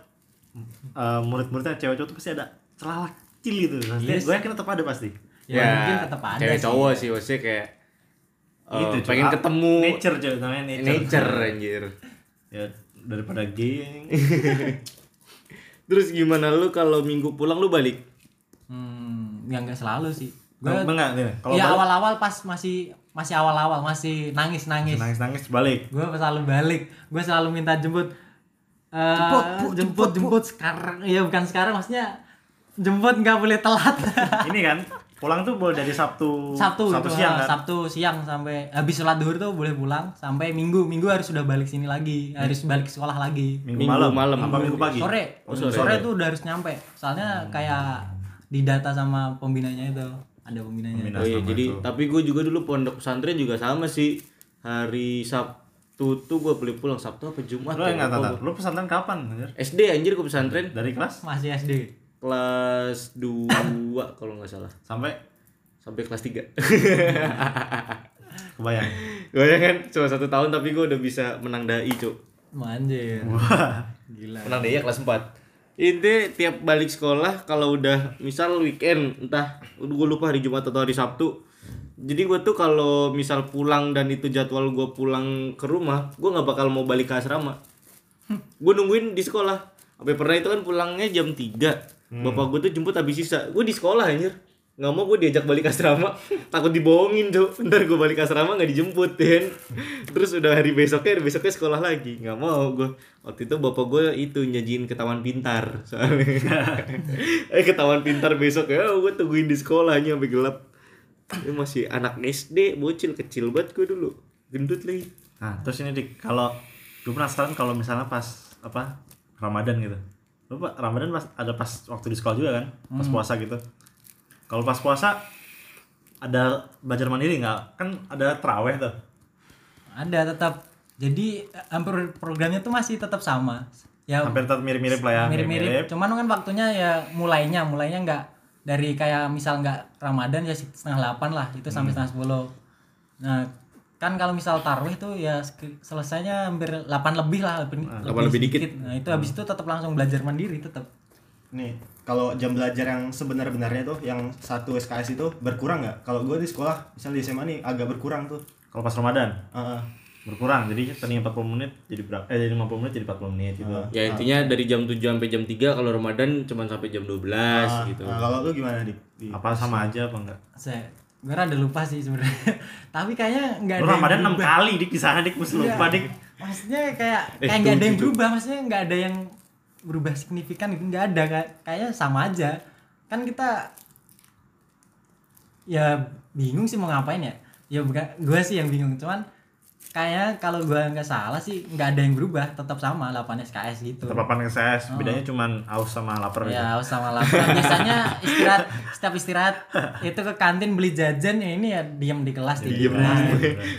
eh, murid-muridnya cewek-cewek tuh pasti ada celah kecil gitu. Yes. Gue yakin tetap ada pasti. Ya, mungkin tetap ada cewek sih. cowok sih maksudnya kayak eh, Itu, pengen Ah, ketemu nature cuy namanya nature. nature [LAUGHS] anjir. ya daripada gay. [LAUGHS] Terus gimana lu kalau minggu pulang lu balik? hmm ya nggak selalu sih gue enggak. Kalau ya awal-awal pas masih masih awal-awal masih nangis nangis nangis-nangis balik. gue selalu balik gue selalu minta jemput Eh, Jemput, Bu, jemput jemput, jemput sekarang ya bukan sekarang maksudnya jemput nggak boleh telat Ini kan [LAUGHS] pulang tuh boleh dari Sabtu Sabtu, Sabtu itu, siang ah, kan. Sabtu siang sampai habis sholat duhur tuh boleh pulang sampai minggu minggu harus sudah balik sini lagi harus balik sekolah lagi Minggu, Minggu malam. malam. Apa minggu pagi? sore Oh, sore, sore. tuh udah harus nyampe soalnya kayak didata sama pembinanya itu ada pembinanya Pembina. Oh iya, jadi itu. tapi gue juga dulu pondok pesantren juga sama sih. Hari Sabtu tuh gue boleh pulang Sabtu apa Jumat? Lu ya? enggak tahu. Lu pesantren kapan anjir? SD anjir gue pesantren Dari kelas masih SD kelas 2 [COUGHS] kalau nggak salah. Sampai? Sampai kelas 3 [LAUGHS] kebayang. gue kan? Cuma satu tahun tapi gue udah bisa menang dai cuk. Manjir. Wah. gila. Menang dai ya kelas 4 Inti tiap balik sekolah kalau udah misal weekend entah gue lupa hari Jumat atau hari Sabtu. Jadi gue tuh kalau misal pulang dan itu jadwal gue pulang ke rumah gue nggak bakal mau balik ke asrama. Gue nungguin di sekolah. Sampai pernah itu kan pulangnya jam 3 bapak gue tuh jemput habis sisa. Gue di sekolah anjir. Nggak mau gue diajak balik asrama. [LAUGHS] Takut dibohongin tuh ntar gue balik asrama nggak dijemput kan [LAUGHS] terus udah hari besoknya hari besoknya sekolah lagi. Nggak mau gue waktu itu bapak gue itu nyajiin ketahuan pintar soalnya. [LAUGHS] Eh ketahuan pintar besok. Ya gue tungguin di sekolahnya sampai gelap. Ini masih anak SD bocil kecil banget gue dulu. Gendut lagi. Nah, terus ini dik. Kalau gue penasaran kalau misalnya pas apa Ramadan gitu. Lu Ramadan pas ada pas waktu di sekolah juga kan? Pas puasa gitu. Kalau pas puasa ada belajar mandiri nggak? Kan ada teraweh tuh. ada tetap jadi hampir programnya tuh masih tetap sama ya Hampir tetap mirip-mirip lah ya. mirip-mirip cuman kan waktunya ya mulainya mulainya nggak dari kayak misal nggak Ramadan ya setengah delapan lah itu sampai setengah sepuluh nah kan kalau misal taruh itu ya selesainya hampir 8 lebih lah lebih, delapan lebih dikit. nah itu habis itu tetap langsung belajar mandiri tetap Nih, kalau jam belajar yang sebenar-benarnya tuh yang satu SKS itu berkurang nggak? Kalau gue di sekolah, misal di SMA nih agak berkurang tuh. Kalau pas Ramadan Heeh. berkurang. Jadi tadinya 40 menit jadi berapa? Eh jadi 50 menit jadi 40 menit gitu. ya intinya dari jam 7 sampai jam 3 kalau Ramadan cuma sampai jam 12 gitu Nah, kalau lu gimana di? di- Apa sama aja apa enggak? saya gue rada lupa sih sebenarnya. [LAUGHS] Tapi kayaknya nggak ada Ramadan 6 berubah. kali dik di sana dik mesti lupa Iya. dik. maksudnya kayak Eh, kayak nggak ada yang berubah. Maksudnya nggak ada yang berubah signifikan gitu. Nggak ada. Kayak kayaknya sama aja. Kan kita ya bingung sih mau ngapain ya. Ya gue sih yang bingung. Cuman kayaknya kalau gue nggak salah sih nggak ada yang berubah tetap sama 8 SKS gitu Terpapan ke CS, bedanya cuman haus sama lapar gitu. ya sama lapar [LAUGHS] biasanya istirahat setiap istirahat itu ke kantin beli jajan ya ini ya diam di kelas di Diem. kelas.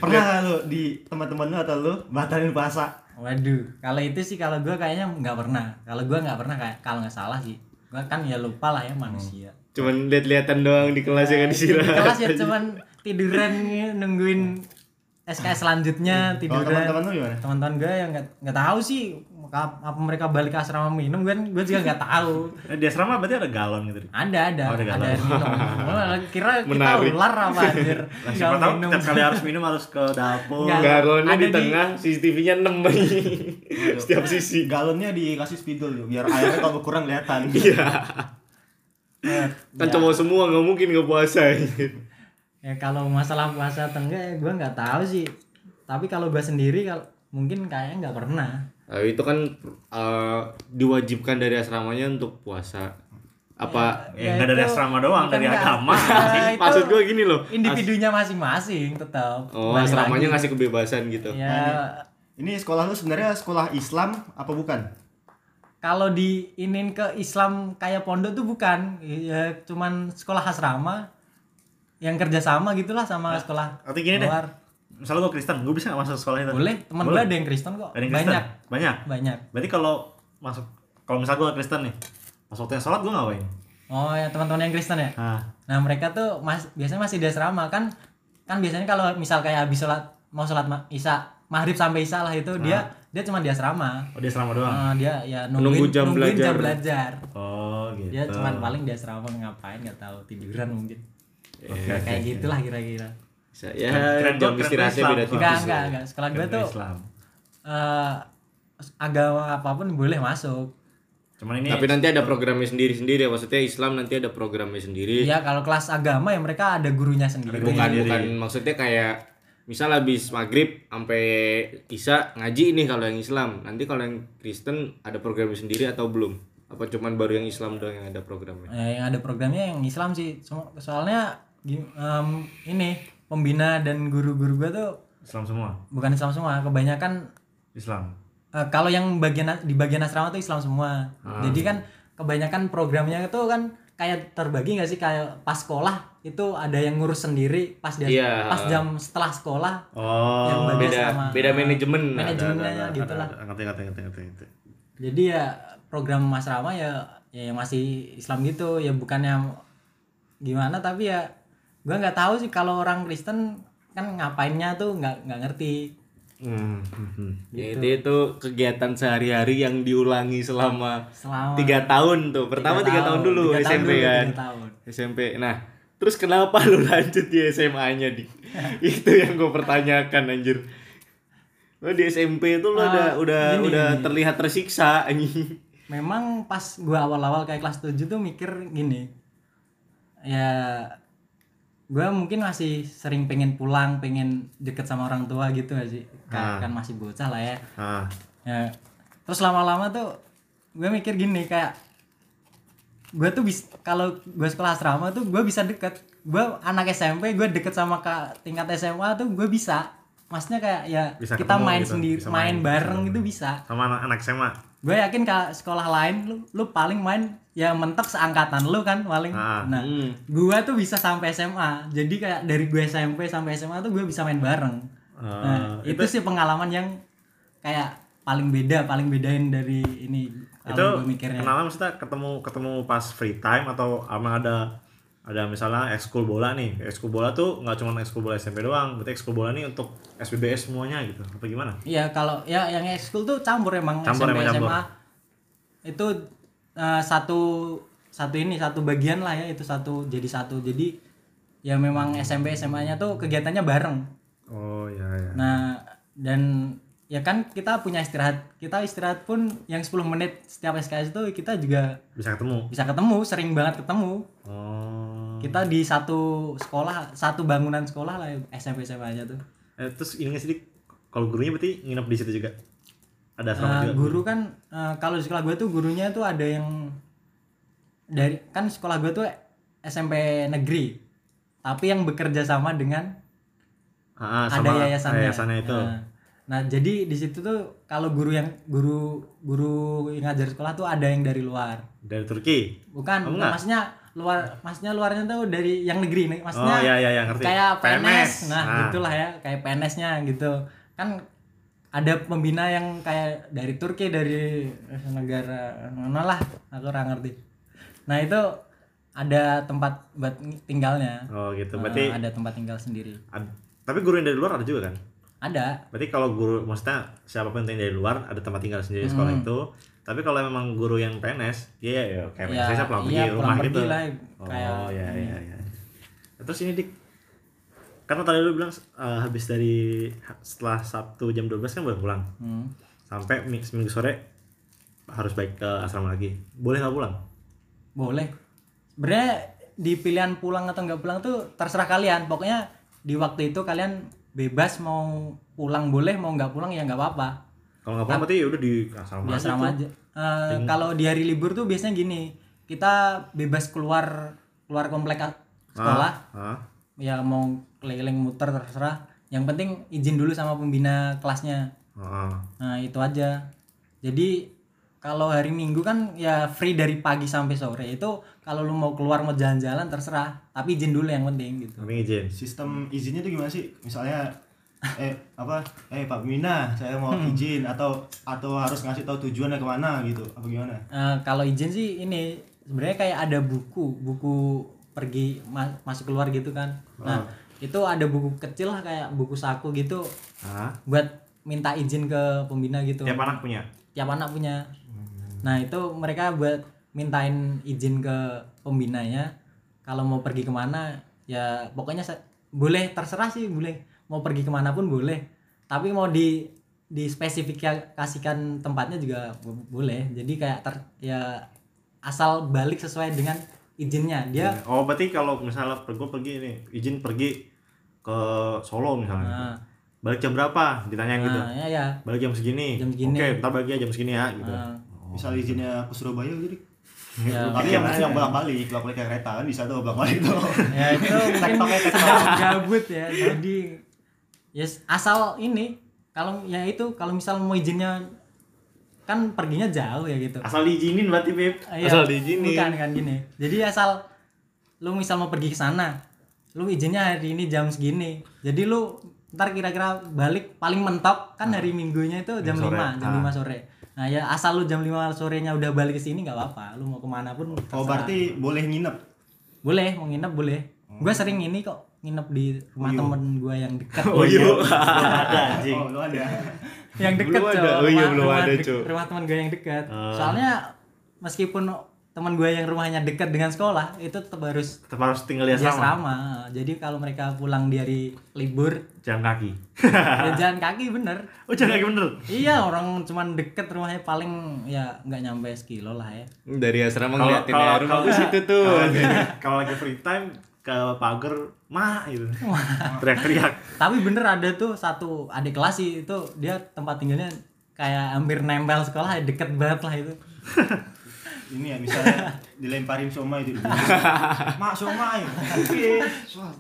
Pernah nggak lu di teman-teman lu atau lu batalin puasa? Waduh, kalau itu sih kalau gue kayaknya nggak pernah. Kalau gue nggak pernah kayak kalau nggak salah sih. Gue kan ya lupa lah ya manusia. cuman lihat-lihatan doang di kelas ya kan Di istirahat kelas ya cuman tiduran nungguin SKS selanjutnya Kalau tiduran. teman-teman lu gimana? Teman-teman gue yang nggak nggak tahu sih apa apa mereka balik ke asrama minum gue gue juga nggak tahu. Eh, di asrama berarti ada galon gitu. Ada ada Oh, ada ada, galon. air minum. Kira kita ular apa [LAUGHS] anjir. Nah, Nggak siapa tahu minum. tiap kali harus minum harus ke dapur. Nggak. galonnya Ada di di- tengah CCTV-nya 6 setiap sisi Galonnya dikasih spidol yuk, biar airnya kalau kurang kelihatan. iya Eh, kan cowok semua nggak mungkin nggak puasa ya kalau masalah puasa atau enggak ya gue nggak tahu sih tapi kalau gue sendiri kalau mungkin kayaknya nggak pernah Nah, itu kan eh, diwajibkan dari asramanya untuk puasa. Apa Ya, Ya, nggak dari asrama doang, dari nggak- agama. [LAUGHS] Ya, itu maksud gue gini loh. individunya masing-masing tetap Oh, Balik asramanya lagi. ngasih kebebasan gitu. ya Ini sekolah lu sebenarnya sekolah Islam apa bukan? kalau diinin ke Islam kayak pondok tuh bukan ya cuman sekolah asrama yang kerjasama gitulah sama sekolah Atau gini deh, luar misalnya gue Kristen, gue bisa nggak masuk sekolah itu? boleh teman gue ada yang Kristen kok Ada yang Kristen? banyak Banyak. banyak Berarti kalau masuk, kalau misalnya gue Kristen nih, pas waktunya sholat gue ngapain? oh ya teman-teman yang Kristen ya Nah, nah mereka tuh mas biasanya masih di asrama kan kan biasanya kalau misal kayak habis sholat mau sholat ma- isya maghrib sampai isya lah itu dia dia cuma di asrama oh dia selama doang. Ah, dia ya nungguin, jam nungguin belajar. jam belajar Oh gitu. dia cuma paling di asrama ngapain nggak tahu tiduran mungkin Oke, Ya, kayak oke, gitulah kira-kira Ya, Keren jam keren istirahatnya beda tipis. enggak ya. enggak enggak sekolah gue tuh Islam. eh, agama apa pun boleh masuk Cuman ini Tapi nanti ada programnya sendiri-sendiri ya. Maksudnya Islam nanti ada programnya sendiri. ya kalau kelas agama ya mereka ada gurunya sendiri bukan bukan maksudnya kayak misal habis maghrib sampai isya ngaji nih kalau yang Islam nanti kalau yang Kristen ada programnya sendiri atau belum apa cuman baru yang Islam doang yang ada programnya Ya, yang ada programnya yang Islam sih So- soalnya gim- em, ini pembina dan guru-guru gue tuh Islam semua. bukan Islam semua kebanyakan Islam. eh, kalau yang bagian di bagian asrama tuh Islam semua Ah. jadi kan kebanyakan programnya itu kan kayak terbagi nggak sih kayak pas sekolah itu ada yang ngurus sendiri pas dia Iya. pas jam setelah sekolah Oh. yang beda sama beda manajemen manajemennya gitu lah Ada, ngerti, ngerti, ngerti, ngerti, ngerti. jadi ya program asrama ya ya yang masih Islam gitu ya bukannya gimana tapi ya gua nggak tahu sih kalau orang Kristen kan ngapainnya tuh nggak nggak ngerti. Hmm, hmm, hmm. Ya, itu itu kegiatan sehari-hari yang diulangi selama tiga tahun tuh. pertama tiga tahun, dulu tiga tahun SMP dulu, kan. tahun. SMP nah terus kenapa lu lanjut di SMA-nya di? [LAUGHS] Itu yang gue pertanyakan anjir. Lu di SMP itu lu Ah, udah udah gini, udah terlihat tersiksa anjing. Memang pas gua awal-awal kayak kelas 7 tuh mikir gini. Ya gua mungkin masih sering pengen pulang pengen deket sama orang tua gitu gak sih? Ah. kan, kan masih bocah lah ya. Ah, ya. Terus lama-lama tuh gue mikir gini kayak gue tuh bis kalau gue sekolah asrama tuh gue bisa deket. Gue anak SMP gue deket sama kak tingkat SMA tuh gue bisa maksudnya kayak ya Bisa kita ketemu main gitu, sendiri bisa main, main. bareng itu bisa sama anak, anak SMA. gue yakin kalau sekolah lain lu lu paling main ya mentok seangkatan lu kan paling Ah. nah Hmm. gue tuh bisa sampai SMA jadi kayak dari gue SMP sampai SMA tuh gue bisa main bareng nah, Eh, itu, sih pengalaman yang kayak paling beda paling bedain dari ini itu mikirnya kenalan maksudnya ketemu ketemu pas free time atau emang ada ada misalnya ekskul bola nih. Ekskul bola tuh nggak cuma ekskul bola SMP doang. Berarti ekskul bola nih untuk SBBS semuanya gitu. Apa gimana? Iya kalau ya yang ekskul tuh campur emang Campur, SMP emang campur. SMA itu eh, satu satu ini satu bagian lah ya. Itu satu jadi satu. Jadi ya memang SMP SMA nya tuh kegiatannya bareng. Oh ya ya nah dan ya kan kita punya istirahat. Kita istirahat pun yang 10 menit setiap SKS itu kita juga bisa ketemu? bisa ketemu sering banget ketemu. Oh kita di satu sekolah satu bangunan sekolah lah SMP SMA nya tuh. Eh, terus ini sih kalau gurunya berarti nginep di situ juga? Ada asrama Eh, juga? guru kan eh, kalau di sekolah gue tuh gurunya tuh ada yang dari kan sekolah gue tuh SMP negeri tapi yang bekerja sama dengan Ah, ah, ada sama yayasannya. yayasannya itu. Nah, nah, jadi di situ tuh kalau guru yang guru guru yang ngajar sekolah tuh ada yang dari luar. Dari Turki? Bukan Oh, maksudnya luar maksudnya luarnya tuh dari yang negeri nih maksudnya oh ya ya ya ngerti. kayak PNS, PNS. nah Ah. gitulah ya kayak PNS-nya gitu. Kan ada pembina yang kayak dari Turki dari negara mana lah aku kurang ngerti. Nah itu ada tempat buat tinggalnya. Oh gitu. Nah, berarti ada tempat tinggal sendiri. ad- tapi guru yang dari luar ada juga kan? Ada. Berarti kalau guru maksudnya siapa pun yang dari luar ada tempat tinggal sendiri di sekolah Hmm. itu. Tapi kalau memang guru yang PNS, ya ya, ya kayak Ya, PNS pulang iya, pergi rumah pulang gitu. lah, oh kayak- ya ya ya. Terus ini dik karena tadi lu bilang eh, habis dari setelah Sabtu jam 12 kan baru pulang. Hmm. Sampai mi- seminggu sore harus balik ke asrama lagi. Boleh nggak pulang? boleh sebenarnya di pilihan pulang atau nggak pulang tuh terserah kalian pokoknya di waktu itu kalian bebas mau pulang boleh mau nggak pulang ya nggak apa-apa Kalau nggak pulang berarti ya udah di asrama. di asrama aja Eh, kalau di hari libur tuh biasanya gini kita bebas keluar keluar komplek sekolah Hah? ya mau keliling muter terserah yang penting izin dulu sama pembina kelasnya Heeh. nah itu aja jadi kalau hari minggu kan ya free dari pagi sampai sore itu kalau lu mau keluar mau jalan-jalan terserah tapi izin dulu yang penting gitu Tapi izin. Sistem izinnya tuh gimana sih? Misalnya eh apa? Eh Pak Mina saya mau izin atau atau harus ngasih tahu tujuannya ke mana gitu apa gimana? Eh, kalau izin sih ini sebenarnya kayak ada buku buku pergi ma- masuk keluar gitu kan. Nah itu ada buku kecil lah kayak buku saku gitu Hah? buat minta izin ke pembina gitu. Tiap anak punya. tiap anak punya. Nah itu mereka buat mintain izin ke pembinanya. Kalau mau pergi ke mana ya pokoknya boleh terserah sih boleh mau pergi ke mana pun boleh tapi mau di dispesifikasikan tempatnya juga bo- boleh jadi kayak ter ya asal balik sesuai dengan izinnya dia Oh berarti kalau misalnya gue pergi nih izin pergi ke Solo misalnya. Nah. Balik jam berapa? Ditanyain gitu. nah, ya ya Balik jam segini. Jam segini. Oke, ntar balik ya jam segini ya gitu. Nah, misal izinnya ke Surabaya jadi ya, tapi yang yang bolak balik bolak balik kereta kan bisa tuh bolak balik tuh ya itu [LAUGHS] mungkin gabut ya jadi yes asal ini kalau ya itu kalau misal mau izinnya kan perginya jauh ya gitu Asal diizinin berarti Beb. Iya, Asal diizinin. bukan kan gini jadi asal lu misal mau pergi ke sana lu izinnya hari ini jam segini jadi lu ntar kira-kira balik paling mentok kan hari minggunya itu jam sore. 5 jam Ah. 5 sore nah ya asal lu jam 5 sorenya udah balik ke sini nggak apa-apa lu mau ke mana pun oh terserah. berarti boleh nginep boleh mau nginep boleh gue sering ini kok nginep di rumah temen gue yang dekat Oh iya. Ada anjing. oh lu ada yang dekat Cok. ada. Oh iya, belum ada, Cok. rumah teman gue yang dekat Ah. soalnya meskipun teman gue yang rumahnya dekat dengan sekolah itu tetap harus Tetap harus tinggal di asrama. asrama jadi kalau mereka pulang di hari libur Jalan kaki. [LAUGHS] ya jalan kaki bener Oh jalan kaki bener. iya orang cuman deket rumahnya paling ya nggak nyampe sekilo lah ya Dari asrama ngeliatin kalau ya, rumah kalau gue situ tuh. [LAUGHS] Kalau lagi free time ke pagar mah gitu. Teriak-teriak. tapi bener ada tuh satu adik kelas sih itu dia tempat tinggalnya kayak hampir nempel sekolah deket banget lah itu [LAUGHS] ini ya misalnya dilemparin somai itu [LAUGHS] mak somai oke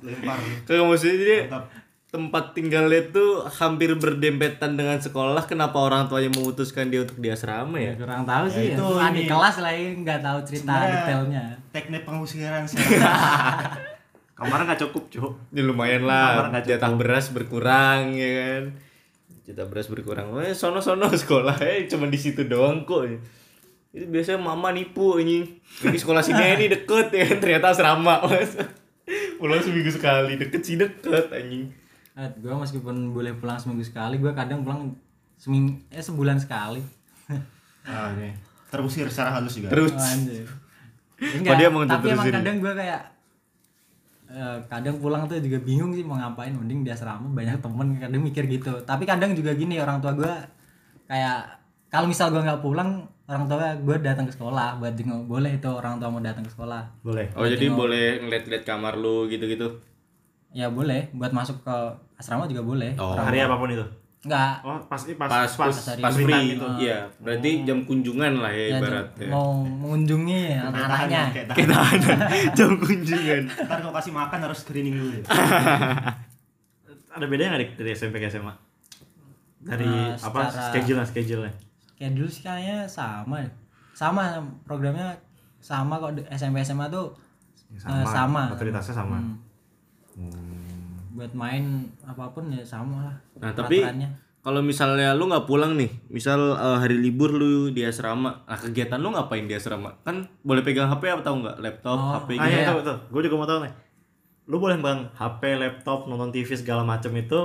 lempar Kagak maksudnya jadi Mantap. Tempat tinggalnya tuh hampir berdempetan dengan sekolah kenapa orang tuanya memutuskan dia untuk di asrama ya? kurang tahu sih itu itu adik ini. kelas lah ini nggak tahu cerita Sebenarnya detailnya teknik pengusiran sih [LAUGHS] Kamar nggak cukup cuk. Ya lumayan Kamar lah, nggak jatah beras berkurang ya kan. Jatah beras berkurang. Eh sono-sono [LAUGHS] sekolah eh cuma di situ doang kok. Itu biasanya mama nipu anjing. Ini sekolah sini ini deket ya kan ternyata asrama. Mas. [LAUGHS] Pulang seminggu sekali, deket sih deket anjing. Eh, gue meskipun boleh pulang seminggu sekali gue kadang pulang seming eh sebulan sekali. [LAUGHS] Ah ini terusir secara halus juga. Terus. Oh, anjir. Oh, dia emang tapi emang kadang gue kayak eh, kadang pulang tuh juga bingung sih mau ngapain mending di asrama banyak temen kadang mikir gitu. Tapi kadang juga gini orang tua gue kayak kalau misal gue nggak pulang orang tua gue datang ke sekolah buat jenguk. Boleh itu orang tua mau datang ke sekolah. Boleh. Oh jadi boleh ngeliat-ngeliat kamar lu gitu-gitu. Ya boleh buat masuk ke asrama juga boleh Oh. Orang- Hari apa pun itu. nggak Oh pas pas Pas pas, pas, hari pas free free time itu. itu. Iya, berarti jam kunjungan lah ya ya, ibaratnya. mau mengunjungi anak-anaknya kayak Kita ada [LAUGHS] jam kunjungan. [LAUGHS] ntar kalau kasih makan harus screening dulu ya. [LAUGHS] Ada bedanya nggak dari SMP ke SMA? Dari Nah, apa secara- schedule schedule sih kayaknya sama ya. sama programnya sama kok di SMP SMA tuh eh, sama Otoritasnya sama. Hmm. Buat main apa pun ya sama lah Nah, tapi kalau misalnya lu nggak pulang nih, misal eh, hari libur lu di asrama, nah kegiatan lu ngapain di asrama? Kan boleh pegang HP atau enggak? Laptop, Oh, HP Ah gitu. iya, Iya. itu, itu. Gue juga mau tahu nih. Lu boleh bang HP, laptop, nonton TV segala macem itu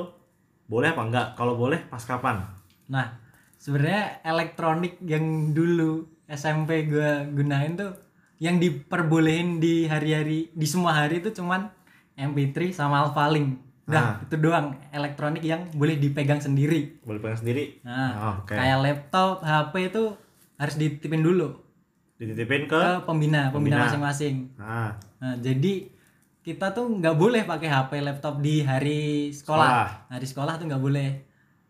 boleh apa enggak? Kalau boleh pas kapan? nah sebenarnya elektronik yang dulu SMP gua gunain tuh yang diperbolehin di hari-hari di semua hari itu cuman MP3 sama Alphalink Ah. Nah, itu doang elektronik yang boleh dipegang sendiri. Boleh pegang sendiri? Nah, Oh, oke. kayak laptop, HP itu harus dititipin dulu. dititipin ke ke pembina pembina masing-masing nah Nah, jadi kita tuh nggak boleh pakai HP laptop di hari sekolah. Sekolah. Hari sekolah tuh nggak boleh.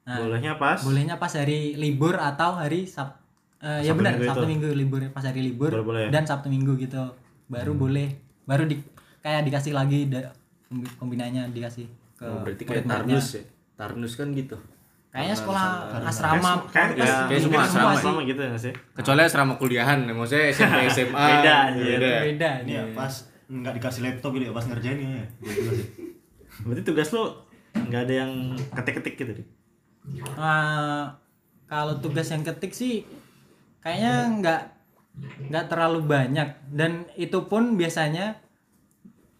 Nah, bolehnya pas bolehnya pas hari libur atau hari Sab eh, ya benar Sabtu itu. Minggu libur pas hari libur boleh. Hmm. dan Sabtu Minggu gitu. Baru boleh. Baru di kayak dikasih lagi da, pembi- pembinanya dikasih ke Oh, berarti kayak. Tarnus ya. Tarnus kan gitu. Kayaknya sekolah asrama kayak ya, kayak semua mungkin asrama asrama gitu ya sih Kecuali asrama kuliahan, maksudnya SMP SMA. [LAUGHS] Beda. Beda. beda Ini ya nih. pas nggak dikasih laptop gitu ya pas ngerjain ya. Gitu sih. berarti tugas lo nggak ada yang ketik-ketik gitu Dik? Eh, kalau tugas yang ketik sih kayaknya nggak nggak terlalu banyak dan itu pun biasanya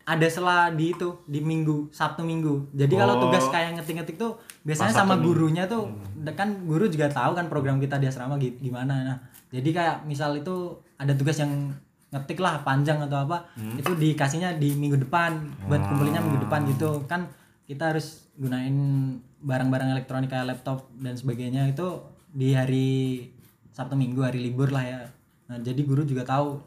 ada setelah di itu di minggu Sabtu Minggu. Jadi kalau Oh. tugas kayak ngetik-ngetik tuh biasanya sama gurunya tuh kan guru juga tahu kan program kita di asrama gi- gimana. Nah, jadi kayak misal itu ada tugas yang ngetik lah panjang atau apa itu dikasihnya di minggu depan buat kumpulinnya minggu depan gitu. Kan kita harus gunain barang-barang elektronik kayak laptop dan sebagainya itu di hari Sabtu Minggu hari libur lah ya. Nah jadi guru juga tahu.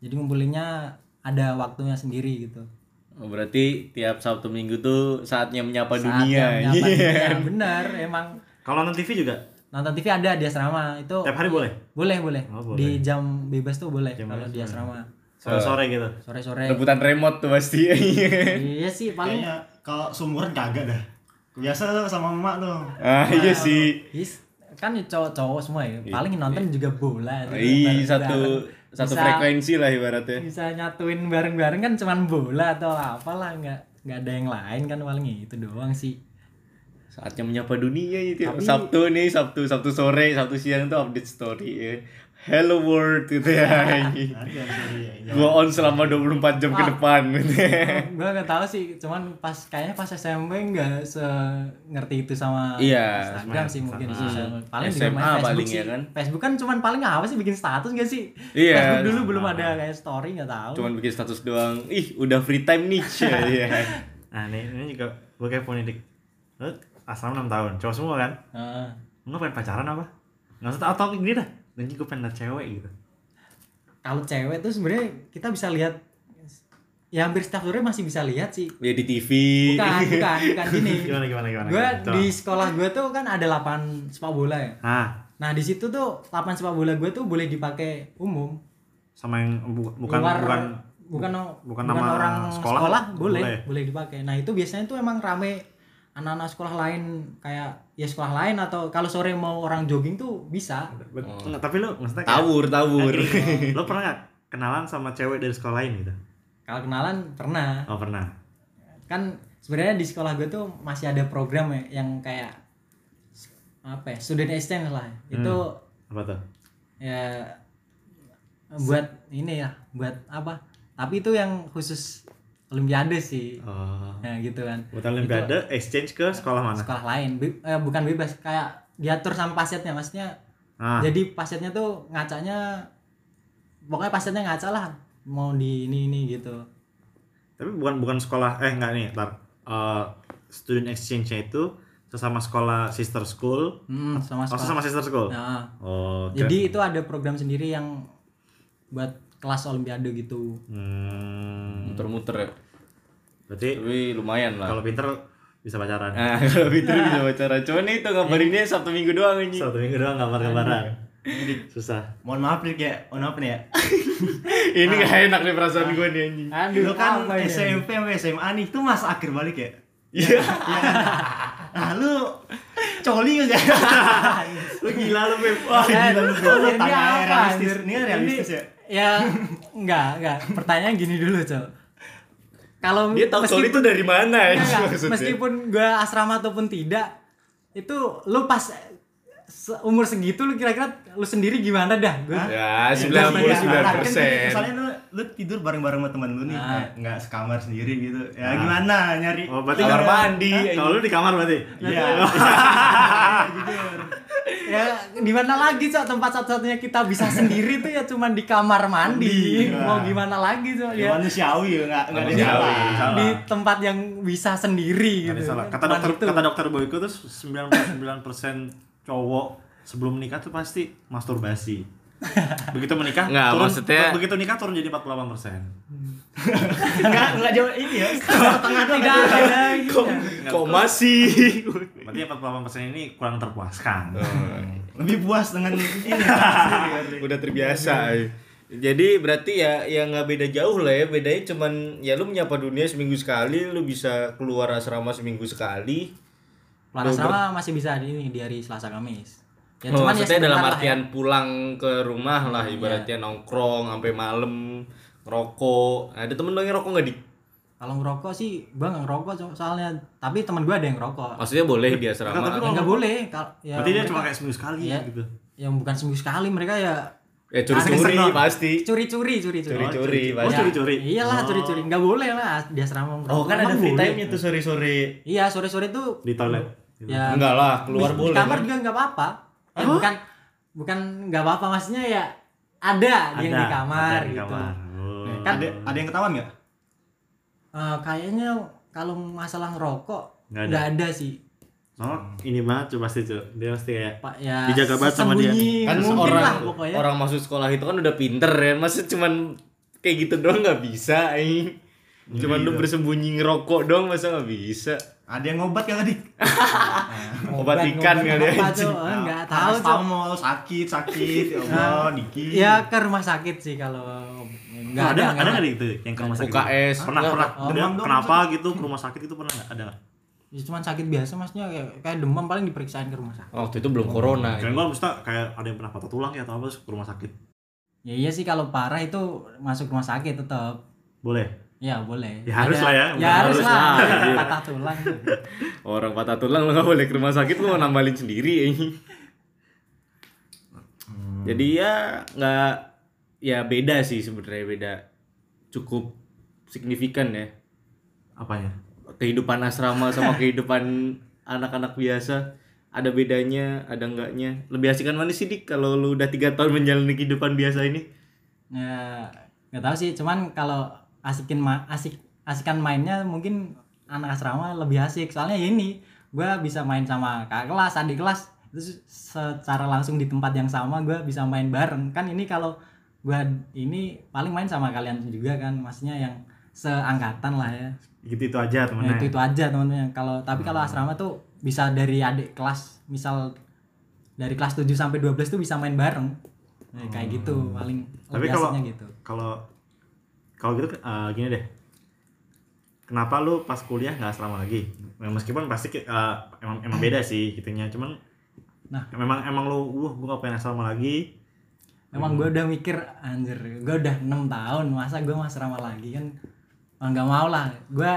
Jadi ngumpulinnya ada waktunya sendiri gitu. Oh, berarti tiap Sabtu Minggu tuh saatnya menyapa Saatnya dunia. menyapa Iya. [LAUGHS] dunia. benar emang kalau nonton TV juga nonton TV ada di asrama itu tiap hari boleh boleh boleh Oh, boleh. di jam bebas tuh boleh Jam kalau di asrama sore-sore gitu sore-sore Rebutan remote tuh pasti. [LAUGHS] iya sih paling Kayaknya kalau sumuran kagak dah. Biasa tuh sama emak tuh. ah, iya sih. Yes, kan cowok-cowok semua ya paling nonton juga bola gitu. Iya, satu satu Bisa- frekuensi lah ibaratnya. bisa nyatuin bareng-bareng kan cuman bola atau apalah nggak nggak ada yang lain kan paling itu doang sih Saatnya menyapa dunia itu. Tapi- Sabtu nih, Sabtu Sabtu sore, Sabtu siang tuh update story. ya. Hello world gitu ya. Ada sorry ya. Gua on selama 24 jam ke Ah. depan. gue nggak tahu sih cuman pas kayaknya pas SMP nggak se ngerti itu sama Iya, Instagram sih mungkin Ah. sosial paling juga SMA main Facebook paling sih ya kan? Facebook kan cuman paling apa sih bikin status gak sih Iya. Facebook dulu belum ada kayak story nggak tahu Cuman bikin status doang. Ih, udah free time nih. [LAUGHS] Iya. nah ini ini juga gue kepo nih dik asrama 6 tahun cowok semua kan Heeh. lo pengen pacaran apa nggak usah atau gini dah nanti gue pengen liat cewek gitu. Kalau cewek tuh sebenarnya kita bisa lihat ya hampir setiap sore masih bisa lihat sih. Ya di TV. bukan [LAUGHS] bukan bukan gini. Gimana gimana gimana gue di sekolah gue tuh kan ada lapangan sepak bola ya. Nah nah di situ tuh lapangan sepak bola gue tuh boleh dipakai umum. Sama yang bu- bukan Luar- bukan bukan bukan nama orang sekolah, sekolah, boleh boleh. boleh dipakai. Nah itu biasanya tuh emang rame anak-anak sekolah lain kayak ya sekolah lain atau kalau sore mau orang jogging tuh bisa. Bet- nggak, tapi lo maksudnya kayak- Tawur, tawur. [LAUGHS] Lo pernah nggak [LAUGHS] kenalan sama cewek dari sekolah lain gitu? Kalau kenalan pernah. Oh pernah. Kan sebenarnya di sekolah gue tuh masih ada program ya yang kayak apa ya student exchange lah. Itu apa tuh? Ya buat ini ya buat apa? Tapi itu yang khusus olimpiade sih. Oh. Ya gitu kan. Buat olimpiade exchange ke sekolah mana? sekolah lain. Be- eh, bukan bebas kayak diatur sama pasiennya. Maksudnya ah. jadi pasiennya tuh ngacanya pokoknya pasiennya ngaca lah mau di ini ini gitu. Tapi bukan bukan sekolah eh enggak nih tar Eh, student exchange-nya itu sesama sekolah sister school. Hmm, sama oh sekolah. sesama sister school? Nah, oh jadi itu ada program sendiri yang buat kelas olimpiade gitu hmm, Muter-muter ya. berarti Tapi lumayan lah. kalau pinter bisa pacaran Nah, [LAUGHS] kalau itu bisa pacaran. Cuman itu ngabarinnya Sabtu Minggu doang ini. satu minggu doang gambar-gambaran susah Mohon maaf nih kayak, mohon maaf nih ya. [LAUGHS] Ini gak enak nih perasaan gue nih anjing. aduh Lu kan? SMP sampai SMA nih, itu mas akhir balik ya. Iya. Nah lu coli gak lu gila lu Beb Wah Eh, gila lu. oh, Lu ini tanya realistis. Ini kan realistis ya. ya enggak enggak pertanyaan gini dulu cok kalau Dia tahu soal itu dari mana ya Enggak, maksudnya? meskipun gue asrama ataupun tidak itu lu pas umur segitu lu kira-kira lu sendiri gimana dah Gua- Ya, Ya, 99 kan, persen. Misalnya lu, lu tidur bareng-bareng sama temen lu nih, Ah. eh, nggak sekamar sendiri gitu. Ya gimana nyari? oh berarti Kamar kamar mandi. kalau lu di kamar berarti Iya. [LAUGHS] ya di mana lagi cok tempat satu-satunya kita bisa sendiri tuh ya cuman di kamar mandi Mandi, mau ya. gimana lagi cok Ya ya manusiawi ya, nggak nggak ada Manusiawi. salah. Salah. di tempat yang bisa sendiri gitu salah. Kata dokter itu. kata dokter Boyko tuh 99% cowok sebelum nikah tuh pasti masturbasi. [LAUGHS] Begitu menikah, Nggak, turun, maksudnya- begitu nikah turun jadi 48 persen. [LAUGHS] Enggak, enggak jauh ini ya. [LAUGHS] Setengah doang. Tidak ada gitu. Kok masih? Berarti 48 persen ini kurang terpuaskan. Lebih puas dengan ini. Udah terbiasa. Jadi berarti ya ya nggak beda jauh lah ya. Bedanya cuman ya lu menyapa dunia seminggu sekali, lu bisa keluar asrama seminggu sekali. Keluar asrama masih bisa di ini di hari Selasa Kamis. Ya Oh, cuman ya maksudnya sebentar dalam lah ya. artian pulang ke rumah lah ibaratnya nongkrong sampai malam ngerokok. Ada temen lo yang ngerokok nggak di? Kalau ngerokok sih nggak ngerokok so- soalnya tapi teman gua ada yang ngerokok. Maksudnya boleh di asrama. Nggak, tapi Ya nggak boleh kalau ya Berarti dia cuma kayak seminggu sekali Iya. gitu. yang bukan seminggu sekali mereka ya Ya curi-curi pasti. curi-curi curi-curi. Curi-curi Oh, pasti. curi-curi. Iyalah curi-curi nggak boleh lah di asrama. Oh, kan ada free time-nya tuh sore-sore. Iya sore-sore tuh Di toilet. ya Enggak lah, keluar di, boleh. di kamar kan? juga nggak apa-apa. Eh, bukan bukan nggak apa-apa maksudnya ya ada, dia yang di kamar ada di gitu. kamar. Oh. Kan Ada ada yang ketahuan enggak? eh, kayaknya kalau masalah ngerokok Nggak ada. nggak ada sih. Oh, ini banget tuh pasti tuh. Dia pasti kayak Pak ya Dijaga banget sama dia. Kan orang lah pokoknya. orang masuk sekolah itu kan udah pinter ya. Masa cuman kayak gitu doang nggak bisa, eh. Cuman lu bersembunyi ngerokok doang masa nggak bisa? Ada yang ngobat kagak dik? [LAUGHS] Obat ikan kali ya, apa, anjing. Cok? Eh, nggak tahu Cok. Paracetamol, sakit sakit ya Allah dikit. Ya ke rumah sakit sih kalau nggak ada ada ada nggak nggak gitu yang ke rumah sakit? UKS. Pernah pernah. kenapa gitu ke rumah sakit itu pernah nggak? Ada? Ya, cuman sakit biasa maksudnya kayak, kayak demam paling diperiksain ke rumah sakit. Waktu itu belum corona. Kayak gua mesti kayak ada yang pernah patah tulang ya atau apa terus ke rumah sakit. Ya iya sih kalau parah itu masuk rumah sakit tetap. Boleh. Ya boleh. Ya, harus lah ya. Ya harus, Harus lah. lah. [LAUGHS] Patah tulang. Orang patah tulang lu nggak boleh ke rumah sakit mau nambalin sendiri. eh. Jadi ya nggak ya beda sih sebenarnya beda cukup signifikan ya Apanya? Kehidupan asrama sama kehidupan anak-anak biasa ada bedanya ada enggaknya. Lebih asikan mana sih dik kalau lu udah tiga tahun menjalani kehidupan biasa ini? Ya nggak tahu sih cuman kalau asikin ma asik asikan mainnya mungkin anak asrama lebih asik. Soalnya ya ini gue bisa main sama kakak kelas adik kelas itu secara langsung di tempat yang sama gue bisa main bareng. Kan ini kalau gue ini paling main sama kalian juga kan maksudnya yang seangkatan lah ya Gitu itu aja Ya, temennya. itu itu aja teman-teman kalau tapi kalau asrama tuh bisa dari adik kelas misal dari kelas 7 sampai 12 tuh bisa main bareng Ya, kayak gitu paling Tapi kalau gitu kalau kalau gitu eh, gini deh. Kenapa lu pas kuliah nggak asrama lagi? Meskipun pasti eh, emang emang beda sih gitunya, cuman Nah. memang emang lu uh gua gak pengen asrama lagi. Emang gue udah mikir anjir, gue udah enam tahun masa gue mau asrama lagi kan oh, nggak mau lah. Gue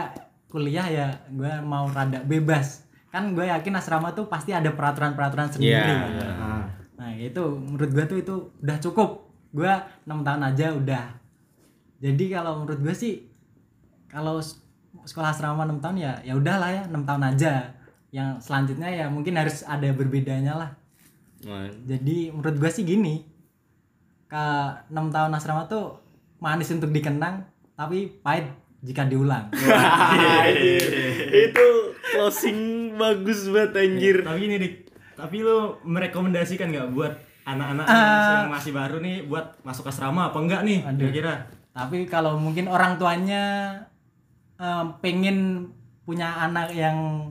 kuliah ya gue mau rada bebas. Kan gue yakin asrama tuh pasti ada peraturan-peraturan sendiri. Iya. gitu. Nah, Nah itu menurut gue tuh itu udah cukup. Gue enam tahun aja udah. Jadi kalau menurut gue sih kalau sekolah asrama 6 tahun ya ya udahlah ya 6 tahun aja. Yang selanjutnya ya mungkin harus ada berbedanya lah. Nah, Jadi menurut gue sih gini, ke 6 tahun asrama tuh manis untuk dikenang, tapi pahit jika diulang. [LAUGHS] itu closing bagus banget anjir Tapi ini dik, tapi lu merekomendasikan nggak buat anak-anak Ah. yang masih baru nih buat masuk asrama apa enggak nih? Kira-kira? tapi kalau mungkin orang tuanya eh, pengen punya anak yang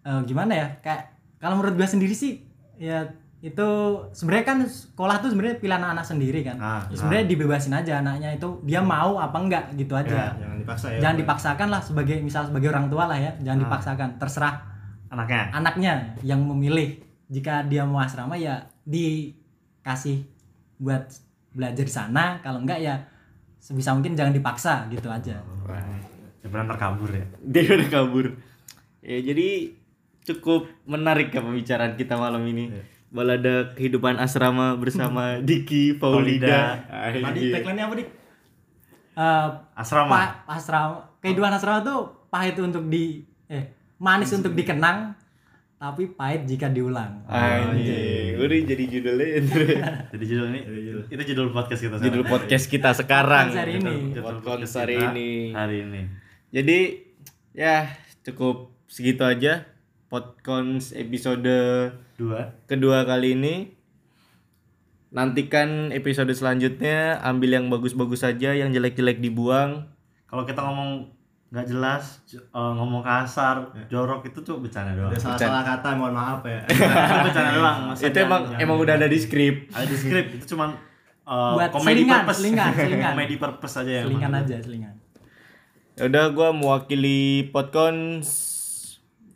eh, gimana ya, kayak kalau menurut gue sendiri sih ya itu sebenarnya kan sekolah tuh sebenarnya pilihan anak sendiri kan. Ah, Ya sebenarnya dibebasin aja anaknya itu dia mau apa enggak gitu aja. Jangan dipaksa ya. jangan dipaksakan lah sebagai misal sebagai orang tua lah ya jangan Ah. dipaksakan terserah anaknya. anaknya yang memilih jika dia mau asrama ya dikasih buat belajar di sana kalau enggak ya sebisa mungkin jangan dipaksa gitu aja Ya benar terkabur ya. dia udah kabur ya jadi cukup menarik ya pembicaraan kita malam ini balada kehidupan asrama bersama [LAUGHS] Diki Paulida Tadi Anjir. tagline-nya apa dik? Eh, Asrama. pa- asrama kehidupan asrama tuh pahit untuk di eh manis untuk dikenang tapi pahit jika diulang Anjing, udah jadi judulnya [LAUGHS] Jadi judul ini itu judul podcast kita judul sekarang. podcast kita sekarang. Podcast hari ini. Judul Podcast hari ini. Hari ini. Jadi ya cukup segitu aja podcast episode Dua. kedua kali ini. nantikan episode selanjutnya ambil yang bagus-bagus saja yang jelek-jelek dibuang Kalau kita ngomong nggak jelas, eh, ngomong kasar, jorok itu tuh bercanda doang. Ada salah-salah kata mohon maaf ya itu bercanda doang. Masa itu emang jangan- emang udah ada di skrip ada di skrip itu cuman eh, Buat comedy selingan, purpose. selingan, selingan. comedy purpose aja ya. selingan emang. aja selingan Ya udah gue mewakili Podcons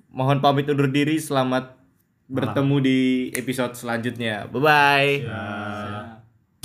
mohon pamit undur diri selamat bertemu di episode selanjutnya bye bye Ya.